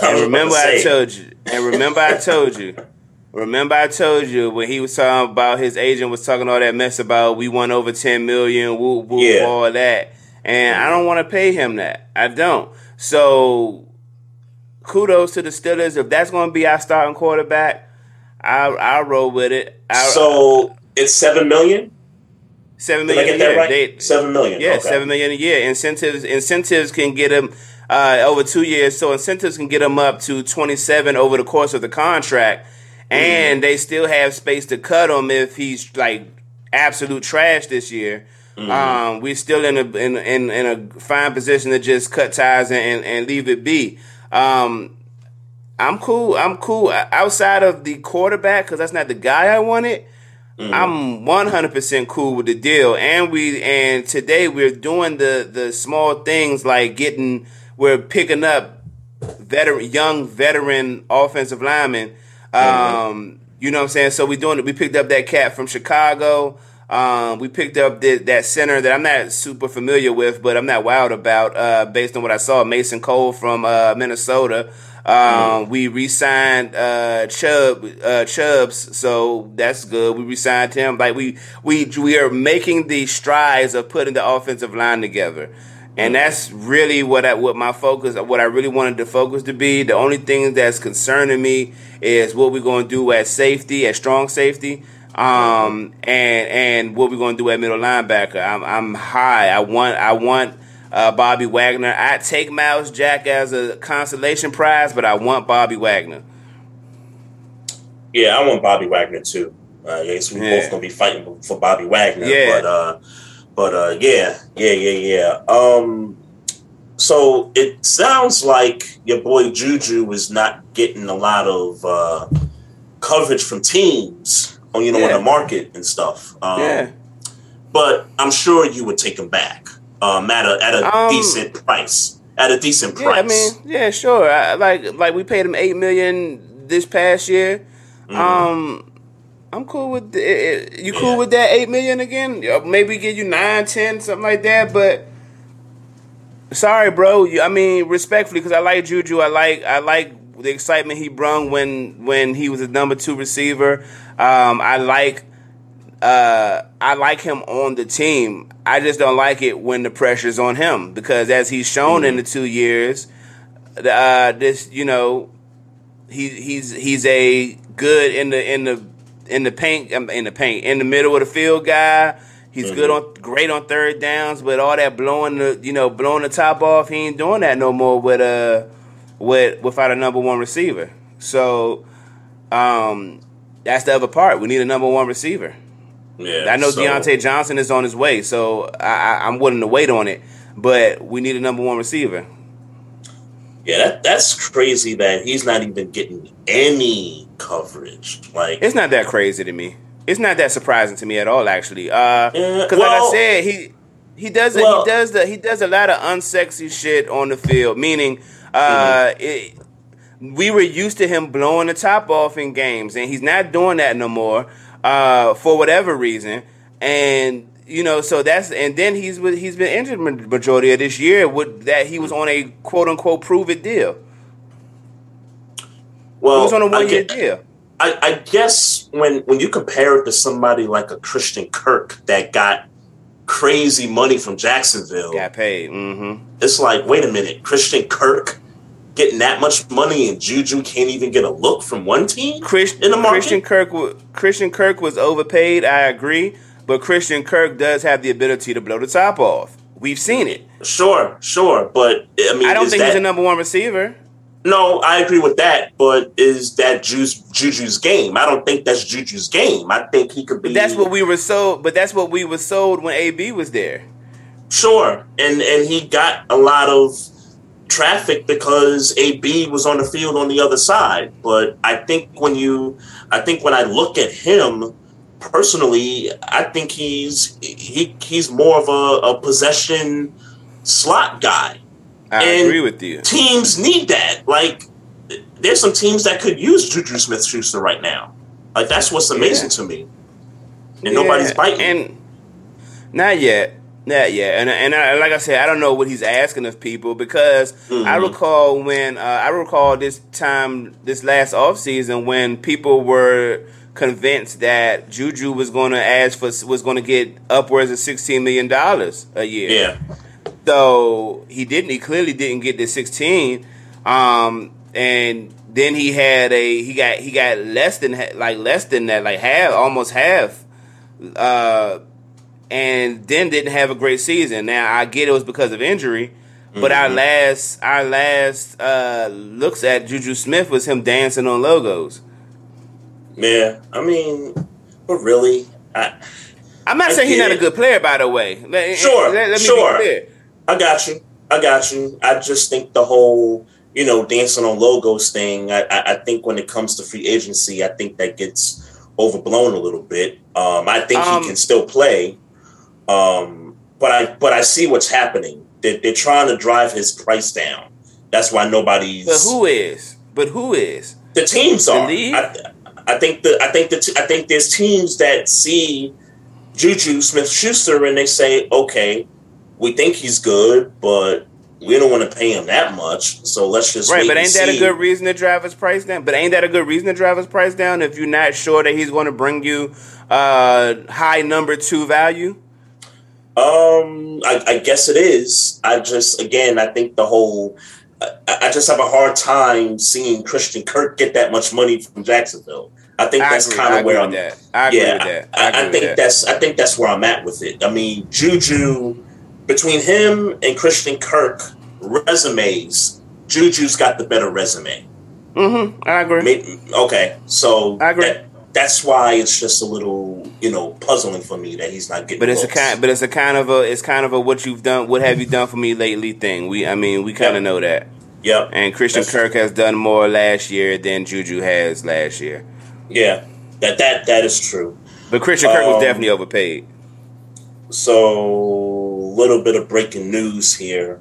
And remember, to I told you. And remember, I told you. Remember, I told you when he was talking about his agent was talking all that mess about we won over ten million, woo woo, Yeah. all that, and I don't want to pay him that. I don't. So, kudos to the Steelers. If that's going to be our starting quarterback, I I roll with it. I, So it's seven million. seven Did I get a that right? They- seven million. Yeah, okay. seven million a year. Incentives incentives can get him uh, over two years. So incentives can get him up to twenty seven over the course of the contract, and they still have space to cut him if he's like absolute trash this year. Um, we're still in a in, in in a fine position to just cut ties and, and, leave it be. Um, I'm cool. I'm cool outside of the quarterback because that's not the guy I wanted. I'm 100% cool with the deal. And we and today we're doing the the small things like getting we're picking up veteran young veteran offensive linemen. Um, you know what I'm saying? So we doing it. We picked up that cat from Chicago. Um, we picked up the, that center that I'm not super familiar with, but I'm not wild about uh, based on what I saw. Mason Cole from uh, Minnesota. Um, We re-signed uh, Chubb, uh, Chubbs, so that's good. We re-signed him. Like we we we are making the strides of putting the offensive line together, and that's really what I, what my focus, what I really wanted the focus to be. The only thing that's concerning me is what we're going to do at safety, at strong safety, um, and and what we're going to do at middle linebacker. I'm I'm high. I want I want uh, Bobby Wagner. I take Myles Jack as a consolation prize, but I want Bobby Wagner. Yeah, I want Bobby Wagner too. Uh, I guess we Yeah. both gonna be fighting for Bobby Wagner. Yeah. But uh, but uh, yeah, yeah, yeah, yeah. Um, so it sounds like your boy Juju is not getting a lot of uh, coverage from teams on you know Yeah. on the market and stuff. Um, Yeah. But I'm sure you would take him back um, at a at a Um, decent price. At a decent Yeah, price. I mean, yeah, sure. I, like like we paid him eight million this past year. Um, I'm cool with it- it- you. Cool Yeah. with that eight million again? Maybe give you nine, ten, something like that. But sorry, bro. You, I mean, respectfully, because I like Juju. I like I like the excitement he brung when when he was a number two receiver. Um, I like uh, I like him on the team. I just don't like it when the pressure's on him because, as he's shown in the two years, uh, this you know, he he's he's a good in the in the in the paint in the paint in the middle of the field guy. He's good on great on third downs, but all that blowing the you know blowing the top off, he ain't doing that no more with uh with without a number one receiver. So um, that's the other part. We need a number one receiver. yeah, I know so- Diontae Johnson is on his way, so I, I, I'm willing to wait on it. But we need a number one receiver. Yeah, that, that's crazy that he's not even getting any coverage. Like, It's not that crazy to me. It's not that surprising to me at all, actually. Because, Yeah, like I said, he he does a, Well- he does the he does a lot of unsexy shit on the field. Meaning, uh, Mm-hmm. it, we were used to him blowing the top off in games, and he's not doing that no more uh, for whatever reason. And you know, so that's and then he's he's been injured majority of this year with that he was on a quote unquote prove it deal. Well, was on a I one year deal. I, I guess when when you compare it to somebody like a Christian Kirk that got crazy money from Jacksonville, Got paid. Mm-hmm. it's like, wait a minute, Christian Kirk getting that much money and Juju can't even get a look from one team Chris, in the market. Christian Kirk Christian Kirk was overpaid. I agree, but Christian Kirk does have the ability to blow the top off. We've seen it. Sure, sure, but I mean, I don't think that, he's a number one receiver. No, I agree with that, but is that Juju's, Juju's game? I don't think that's Juju's game. I think he could be. That's what we were sold. But that's what we were sold when AB was there. Sure, and and he got a lot of traffic because AB was on the field on the other side. But I think when you, I think when I look at him personally, I think he's he he's more of a, a possession slot guy. I And- agree with you. Teams need that. Like, there's some teams that could use Juju Smith Schuster right now. Like that's what's amazing Yeah. to me. And nobody's biting. And not yet. Not yet. and and I, like I said, I don't know what he's asking of people because Mm-hmm. I recall when uh, I recall this time this last off season when people were convinced that Juju was going to ask for was going to get upwards of sixteen million dollars a year. Yeah. So he didn't. He clearly didn't get the sixteen, um, and then he had a he got he got less than like less than that, like half, almost half, uh, and then didn't have a great season. Now I get it was because of injury, but our last our last uh, looks at Juju Smith was him dancing on logos. Yeah. I mean, but really, I I'm not I saying he's not a good player, by the way. Let- Sure, let, let me sure. be clear. I got you. I got you. I just think the whole, you know, dancing on logos thing. I, I, I think when it comes to free agency, I think that gets overblown a little bit. Um, I think Um, he can still play, um, but I but I see what's happening. They're, they're trying to drive his price down. That's why nobody's. But who is? But who is? the teams are? league? I, I think the I think the t- I think there's teams that see Juju Smith Schuster and they say, okay, we think he's good, but we don't want to pay him that much, so let's just Right, but ain't that a good reason to drive his price down? But ain't that a good reason to drive his price down if you're not sure that he's going to bring you uh, high number two value? Um, I, I guess it is. I just again, I think the whole. I, I just have a hard time seeing Christian Kirk get that much money from Jacksonville. I think I that's kind of where I'm. that. I yeah, with that. I, I think that. that's I think that's where I'm at with it. I mean, Juju between him and Christian Kirk resumes, Juju's got the better resume. Mm-hmm. I agree. May- Okay, so I agree. that- that's why it's just a little, you know, puzzling for me that he's not getting. But it's a kind. But it's a kind of a. It's kind of a what you've done. What have you done for me lately? Thing. We. I mean, we kind Yeah. of know that. Yep. And Christian That's- Kirk has done more last year than Juju has last year. Yeah, that that that is true. But Christian Kirk was Um, definitely overpaid. So, little bit of breaking news here.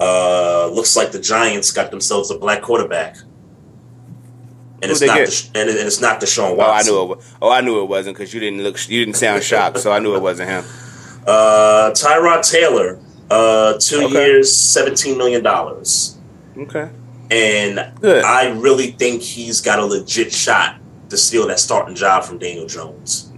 Uh, looks like the Giants got themselves a black quarterback, and Who'd it's not? Desha- and it- and it's not Deshaun Oh, I knew it. wa- Oh, I knew it wasn't because you didn't look. You didn't sound [LAUGHS] shocked, so I knew it wasn't him. Uh, Tyrod Taylor, uh, two Okay. years, seventeen million dollars, Okay. and Good. I really think he's got a legit shot to steal that starting job from Daniel Jones.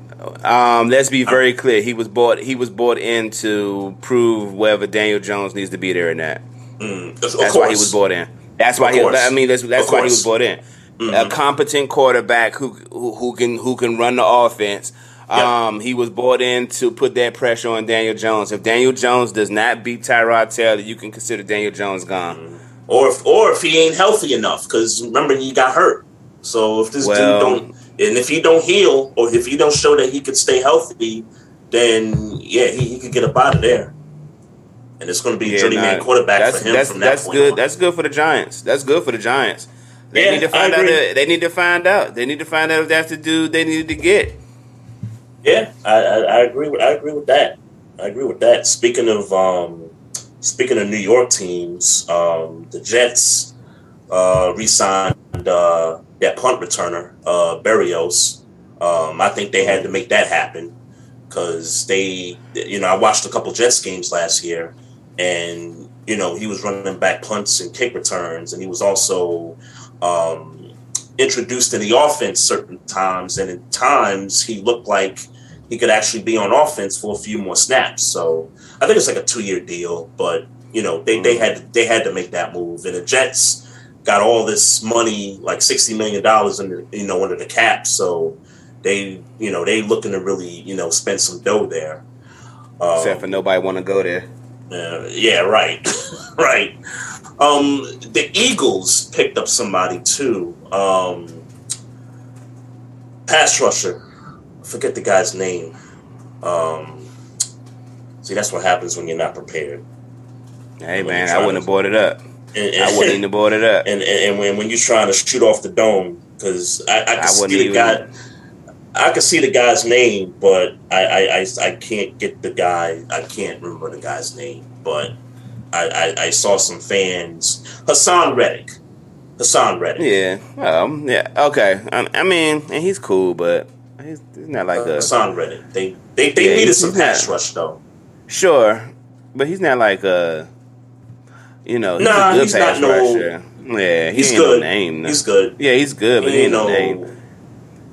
Um, let's be very clear. He was bought. He was bought in to prove whether Daniel Jones needs to be there or not. Mm, That's course. why he was bought in. That's why he. I mean, that's, that's why he was bought in. A competent quarterback who, who who can who can run the offense. Yep. Um, he was bought in to put that pressure on Daniel Jones. If Daniel Jones does not beat Tyrod Taylor, you can consider Daniel Jones gone. or if or if he ain't healthy enough, because remember he got hurt. So if this Well- dude don't, and if he don't heal, or if he don't show that he could stay healthy, then yeah, he, he could get up out of there. And it's going to be a Yeah, journeyman nah, quarterback that's, for him That's, from that that's point good. on. That's good for the Giants. That's good for the Giants. They Yeah, need to find out. If, they need to find out. They need to find out if that's the dude they needed to get. Yeah, I, I, I agree with I agree with that. I agree with that. Speaking of um, speaking of New York teams, um, the Jets uh, re-signed uh, that punt returner, uh, Berrios. Um, I think they had to make that happen because they, you know, I watched a couple Jets games last year, and you know he was running back punts and kick returns, and he was also um, introduced in the offense certain times, and at times he looked like he could actually be on offense for a few more snaps. So I think it's like a two year deal, but you know they, they had they had to make that move, and the Jets got all this money, like sixty million dollars, under you know under the cap. So they you know they looking to really you know spend some dough there. Um, Except for nobody want to go there. uh, yeah, right, [LAUGHS] right. Um, the Eagles picked up somebody too. Um, pass rusher. Forget the guy's name. Um, see, that's what happens when you're not prepared. Hey man, I wouldn't have bought it up. And, and, I wouldn't even have bought it up. and, and, and when, when you're trying to shoot off the dome, because I, I can I see the even- guy. I can see the guy's name, but I, I, I, I can't get the guy. I can't remember the guy's name, but I, I, I saw some fans. Haason Reddick. Haason Reddick. Yeah. Um. Yeah. Okay. I, I mean, and he's cool, but he's, he's not like Uh, a. Haason Reddick. They they, they Yeah, needed some pass rush though. Sure, but he's not like a, you know, he's Nah, good he's not no- Yeah, he He's good. no name. no. He's good. Yeah, he's good, but He he ain't no no- name.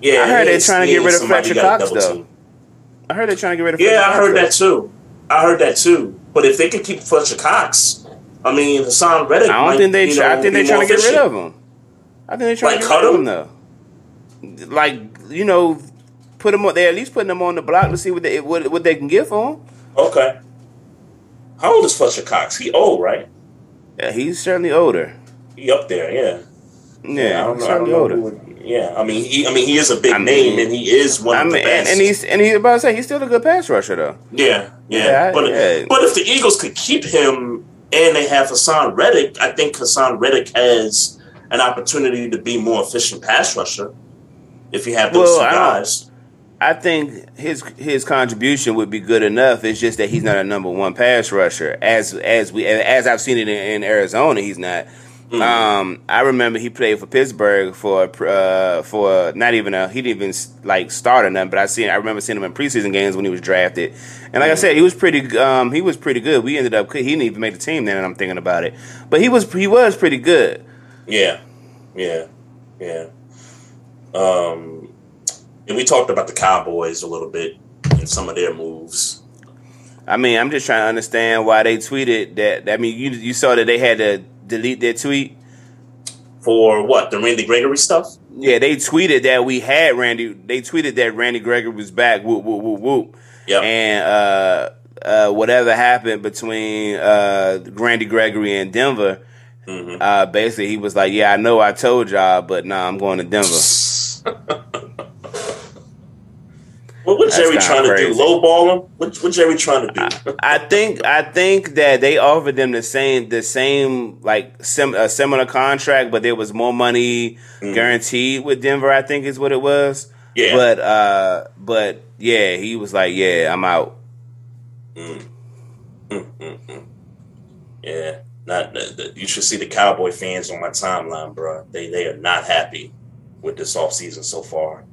Yeah, I heard they're trying to get rid of Fletcher Cox, though. team. I heard they're trying to get rid of. Yeah, Fletcher I heard Cox, that too. I heard that too. But if they can keep Fletcher Cox, I mean Haason Reddick. I don't might, think they. You know, I think they're trying to get rid of him. I think they're trying Like, to cut get rid of him? him though. Like you know, put them on. They're at least putting them on the block to see what they what, what they can get for him. Okay. How old is Fletcher Cox? He old, right? Yeah, he's certainly older. He up there, yeah. Yeah, I don't know. I don't certainly know older. who yeah, I mean, he, I mean, he is a big I mean- name, and he is one I of mean, the best. and he's and he's about to say he's still a good pass rusher though. yeah, yeah. Yeah, but yeah. but if the Eagles could keep him and they have Haason Reddick, I think Haason Reddick has an opportunity to be more efficient pass rusher. If you have those Well, two I don't- guys, I think his his contribution would be good enough. It's just that he's not a number one pass rusher as as we as I've seen it in, in Arizona. He's not. Mm-hmm. Um, I remember he played for Pittsburgh for uh, for not even a he didn't even like start or nothing. But I seen I remember seeing him in preseason games when he was drafted, and Mm-hmm. like I said, he was pretty um, he was pretty good. We ended up he didn't even make the team then, and I'm thinking about it, but he was he was pretty good. yeah, yeah, yeah. Um, and we talked about the Cowboys a little bit and some of their moves. I mean, I'm just trying to understand why they tweeted that. I mean, you you saw that they had to delete their tweet. For what the Randy Gregory stuff? Yeah, they tweeted that we had Randy. They tweeted that Randy Gregory was back. Whoop whoop whoop whoop. Yeah, And uh, uh, whatever happened between uh, Randy Gregory and Denver, Mm-hmm. uh, basically he was like, "Yeah, I know, I told y'all, but nah, I'm going to Denver." [LAUGHS] What what Jerry trying to do? Lowball him? What what Jerry trying to do? I think I think that they offered them the same the same like sim, a similar contract, but there was more money guaranteed with Denver. I think is what it was. Mm. Yeah. But uh, but yeah, he was like, "Yeah, I'm out." yeah, not the, the- you should see the Cowboy fans on my timeline, bro. They they are not happy with this offseason so far.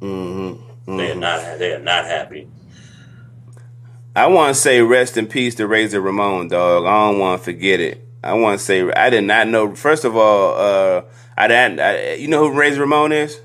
Mm-hmm. They are not they are not happy. I want to say rest in peace to Razor Ramon, dog. I don't want to forget it. I want to say I did not know. First of all, uh, I didn't. I, you know who Razor Ramon is?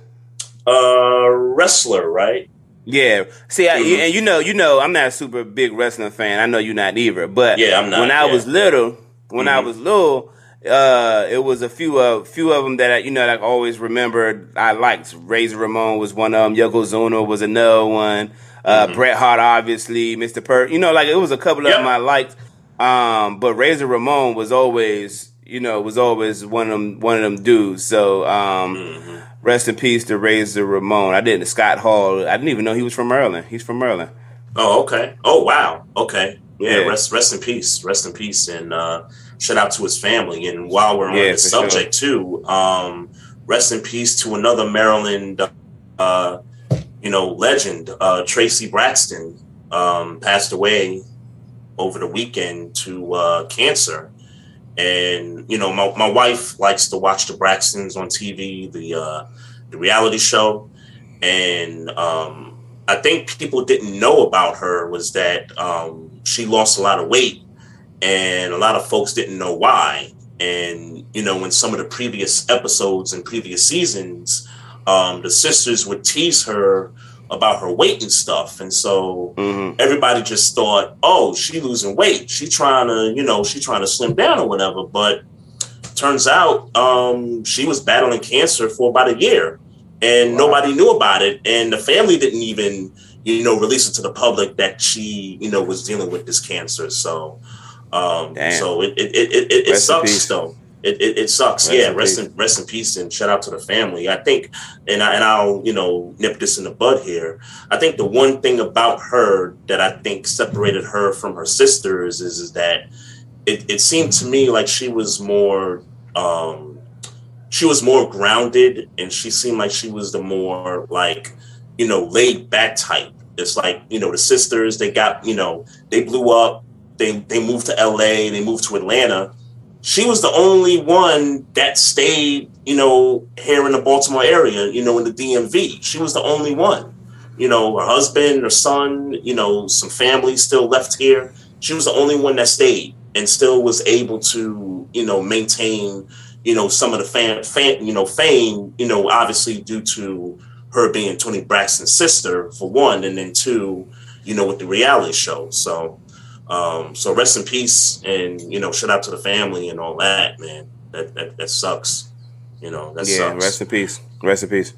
Uh, wrestler, right? Yeah. See, I, Mhm. and you know, you know, I'm not a super big wrestling fan. I know you're not either. But Yeah, I'm not, When I yeah. was little, when I Mhm. was little, uh, it was a few of few of them that I, you know, like always remembered. I liked Razor Ramon was one of them. Yokozuna was another one. Uh, Mm-hmm. Bret Hart, obviously, Mr. Per. You know, like it was a couple of Yep. them I liked. Um, but Razor Ramon was always, you know, was always one of them, one of them dudes. So, um, Mm-hmm. rest in peace to Razor Ramon. I didn't Scott Hall. I didn't even know he was from Maryland. He's from Maryland. Oh, okay. Oh, wow. Okay. Yeah. Yeah. Rest rest in peace. Rest in peace, and uh, shout out to his family. And while we're on Yeah, the subject too, um, rest in peace to another Maryland, uh, you know, legend, uh, Traci Braxton, um, passed away over the weekend to uh, cancer. And you know, my, my wife likes to watch the Braxtons on TV, the uh, the reality show, and um, I think people didn't know about her was that um, she lost a lot of weight, and a lot of folks didn't know why. And you know, in some of the previous episodes and previous seasons, um, the sisters would tease her about her weight and stuff, and so hmm everybody just thought, oh, she losing weight. She trying to, you know, she trying to slim down or whatever. But turns out um, she was battling cancer for about a year and nobody knew about it. And the family didn't even, you know, release it to the public that she, you know, was dealing with this cancer. So, um, Damn. so it, it, it, it, it sucks though. It, it, it sucks. Rest yeah. in Rest peace. in, rest in peace and shout out to the family. I think, and I, and I'll, you know, nip this in the bud here. I think the one thing about her that I think separated her from her sisters is, is that it, it seemed to me like she was more um she was more grounded and she seemed like she was the more like you know laid back type it's like you know the sisters they got you know they blew up they they moved to la they moved to atlanta she was the only one that stayed you know here in the baltimore area you know in the dmv she was the only one you know, her husband, her son, you know, some family still left here. She was the only one that stayed and still was able to, you know, maintain, you know, some of the fan, fan you know, fame, you know, obviously due to her being Toni Braxton's sister for one, and then two, you know, with the reality show. So, um, so rest in peace, and you know, shout out to the family and all that, man. That that, that sucks. You know, that yeah, sucks. rest in peace. Rest in peace.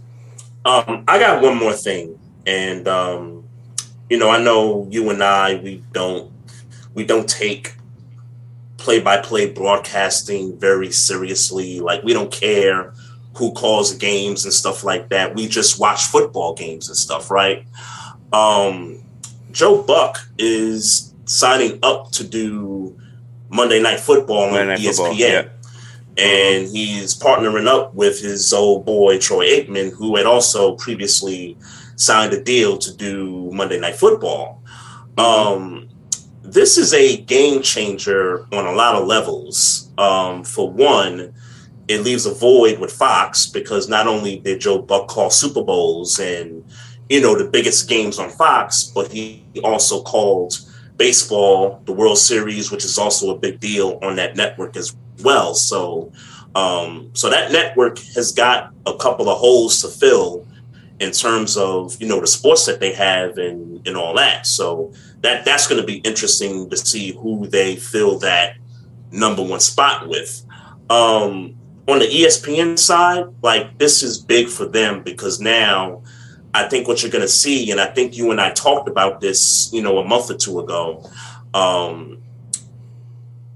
Um, I got one more thing, and um, you know, I know you and I we don't we don't take play by play broadcasting very seriously. Like we don't care who calls games and stuff like that. We just watch football games and stuff, right? Um, Joe Buck is signing up to do Monday Night Football Monday on Night ESPN. Football, yeah. And he's partnering up with his old boy Troy Aikman, who had also previously signed a deal to do Monday Night Football. Um, this is a game changer on a lot of levels. Um, for one, it leaves a void with Fox because not only did Joe Buck call Super Bowls and you know the biggest games on Fox, but he also called baseball, the World Series, which is also a big deal on that network as well. So, um, so that network has got a couple of holes to fill in terms of you know the sports that they have and and all that. So that that's going to be interesting to see who they fill that number one spot with. Um, on the ESPN side, like this is big for them because now I think what you're going to see, and I think you and I talked about this, you know, a month or two ago. Um,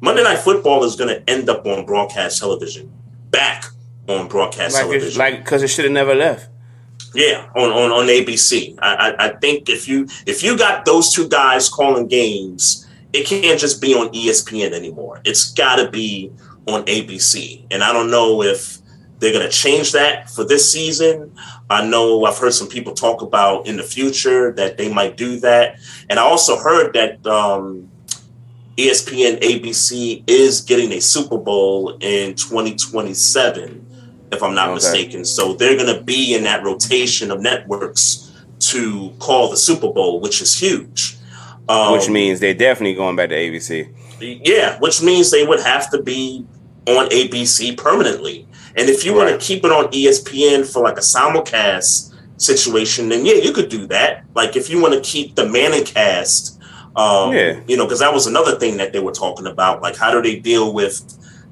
Monday Night Football is going to end up on broadcast television, back on broadcast Like, television. like, because it should have never left. Yeah, on on, on ABC. I, I I think if you if you got those two guys calling games, it can't just be on ESPN anymore. It's got to be on ABC. And I don't know if they're going to change that for this season. I know I've heard some people talk about in the future that they might do that. And I also heard that um, ESPN ABC is getting a Super Bowl in 2027, if I'm not Okay. mistaken. So they're going to be in that rotation of networks to call the Super Bowl, which is huge. Um, which means they're definitely going back to ABC. yeah, which means they would have to be on ABC permanently. And if you want to keep it on ESPN for like a simulcast situation, then yeah, you could do that. Like if you want to keep the Manning cast, um, Yeah. you know, because that was another thing that they were talking about. Like how do they deal with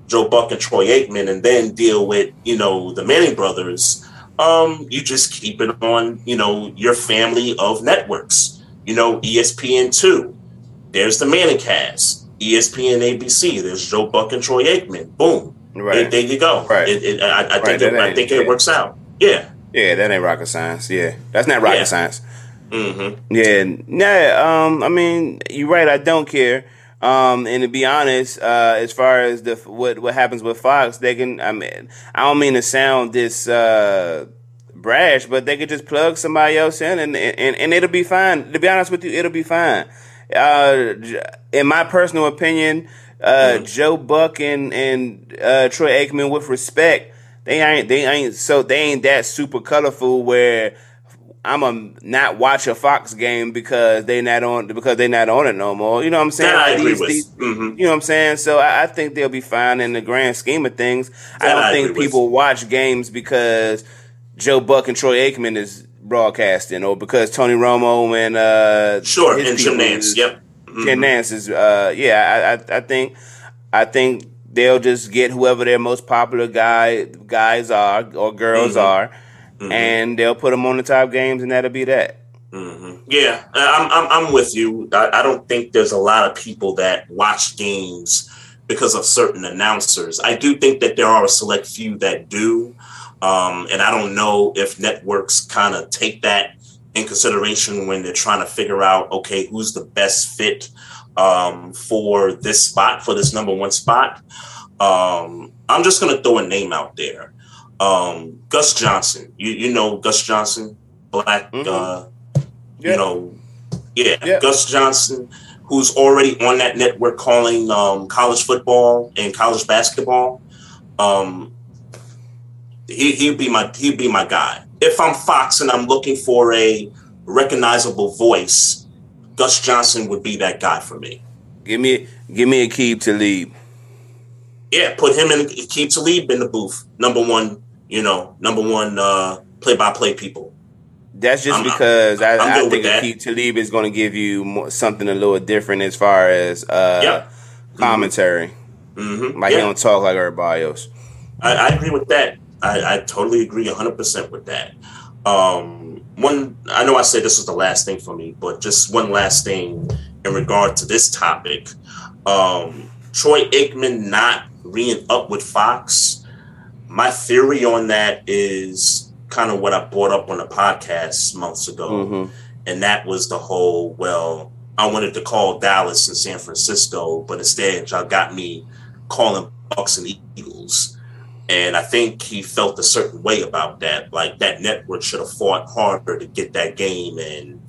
Joe Buck and Troy Aikman, and then deal with you know the Manning brothers? Um, you just keep it on, you know, your family of networks. You know, ESPN two. There's the Manning cast. ESPN ABC. There's Joe Buck and Troy Aikman. Boom. Right. There, you go. Right. It, it, I, I think it, I think it works out. Yeah. Yeah, that ain't rocket science. Yeah, that's not rocket Yeah. science. hmm Yeah, yeah. Um, I mean, you're right. I don't care. Um, and to be honest, uh, as far as the what what happens with Fox, they can. I mean, I don't mean to sound this uh, brash, but they could just plug somebody else in, and and, and it'll be fine. To be honest with you, it'll be fine. Uh, in my personal opinion, uh, Joe Buck and and uh, Troy Aikman, with respect, they ain't they ain't so they ain't that super colorful where. I'm a not watch a Fox game because they not on because they not on it no more. You know what I'm saying? That I Like, agree these- with. these- Mhm. you know what I'm saying? So I, I think they'll be fine in the grand scheme of things. I don't I think agree with. people watch games because Joe Buck and Troy Aikman is broadcasting or because Tony Romo and uh Sure. And Jim people Nantz. is- Yep. Jim Nantz is uh yeah, I, I I think I think they'll just get whoever their most popular guy guys are or girls Mhm. are and they'll put them on the top games and that'll be that. hmm Yeah, I'm, I'm, I'm with you. I, I don't think there's a lot of people that watch games because of certain announcers. I do think that there are a select few that do. Um, and I don't know if networks kind of take that in consideration when they're trying to figure out, okay, who's the best fit um, for this spot, for this number one spot. Um, I'm just going to throw a name out there. Um, Gus Johnson. You, you know Gus Johnson, black, Mhm. uh, Yeah. you know, yeah, Yeah. Gus Johnson, who's already on that network calling um, college football and college basketball. Um, he he'd be my he'd be my guy. If I'm Fox and I'm looking for a recognizable voice, Gus Johnson would be that guy for me. Give me give me Aqib Talib. Yeah, put him in Aqib Talib in the booth. Number one, you know, number one uh play by play people. That's just I'm- because I'm I, I good think with that. Aqib Talib is going to give you more, something a little different as far as uh, Yep. commentary. Mm-hmm. Like he don't talk like everybody else. I, I agree with that. I, I totally agree 100% with that. Um, one, I know I said this was the last thing for me, but just one last thing in regard to this topic. Um, Troy Aikman not re up with Fox. My theory on that is kind of what I brought up on the podcast months ago. Mhm. And that was the whole, well, I wanted to call Dallas and San Francisco, but instead y'all got me calling Bucks and Eagles. And I think he felt a certain way about that. Like that network should have fought harder to get that game. And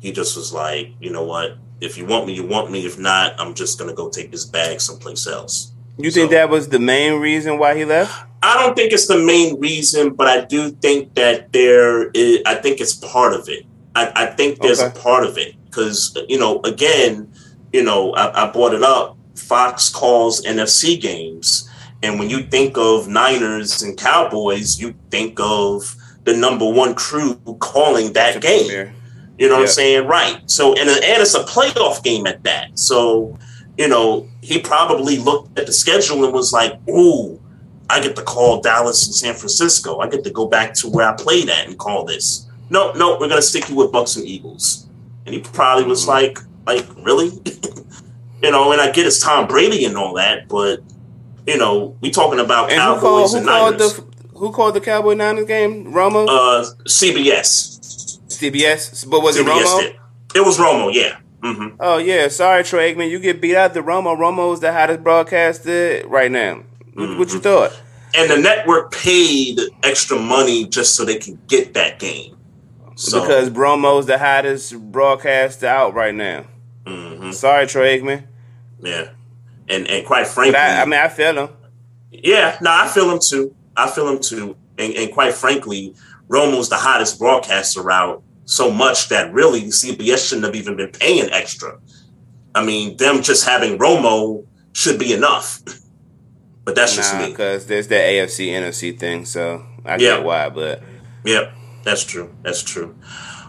he just was like, you know what? If you want me, you want me. If not, I'm just gonna go take this bag someplace else. You think So- that was the main reason why he left? I don't think it's the main reason, but I do think that there is, I think it's part of it. I, I think there's Okay. a part of it because, you know, again, you know, I, I brought it up. Fox calls NFC games. And when you think of Niners and Cowboys, you think of the number one crew calling that game. Premier. You know what I'm saying? Right. So and and it's a playoff game at that. So you know he probably looked at the schedule and was like, "Ooh, I get to call Dallas and San Francisco. I get to go back to where I played at and call this. No, no, we're gonna stick you with Bucks and Eagles." And he probably was Mhm. like, "Like really?" [LAUGHS] you know. And I get it's Tom Brady and all that, but you know we talking about And who called, Cowboys who and called Niners. the who called the Cowboy Niners game? Romo, uh, CBS. CBS, but was it Romo? did. It was Romo. Yeah. hmm Oh yeah, sorry Troy Aikman, you get beat out the Romo. Romo's the hottest broadcaster right now. What, what you Mm-hmm. thought? and the network paid extra money just so they could get that game. So, because Romo's the hottest broadcaster out right now. mhm, Sorry, Troy Aikman. yeah, and and quite frankly, I, I mean, I feel him. yeah, no, I feel him too. I feel him too, and, and quite frankly, Romo's the hottest broadcaster out so much that really CBS shouldn't have even been paying extra. I mean, them just having Romo should be enough. [LAUGHS] But that's just me. because there's that AFC NFC thing, so I Yeah. get why. But Yep, that's true. That's true.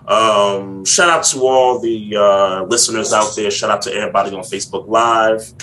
Um, shout out to all the uh, listeners out there. Shout out to everybody on Facebook Live.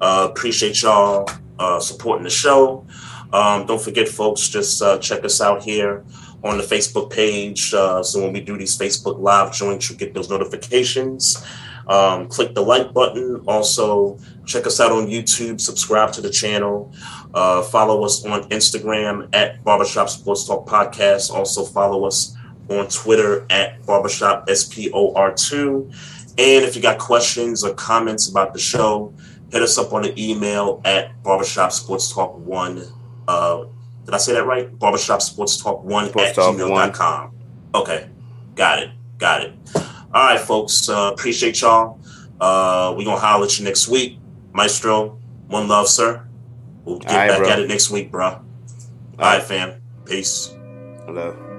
Uh, appreciate y'all uh, supporting the show. Um, don't forget, folks, just uh, check us out here on the Facebook page. Uh, so when we do these Facebook Live joints, you get those notifications. Um, click the like button. Also, check us out on YouTube. Subscribe to the channel. Uh, follow us on Instagram at Barbershop Sports Talk Podcast. Also, follow us on Twitter at Barbershop SPOR2. And if you got questions or comments about the show, hit us up on the email at Barbershop Sports Talk 1. Uh, did I say that right? Barbershop Sports Talk 1 Sports at Talk gmail.com. Okay, got it. Got it. All right, folks. Uh, appreciate y'all. Uh, we gonna holler at you next week, Maestro. One love, sir. We'll get All right, back bro. at it next week, bro. All right, fam. Peace. hello.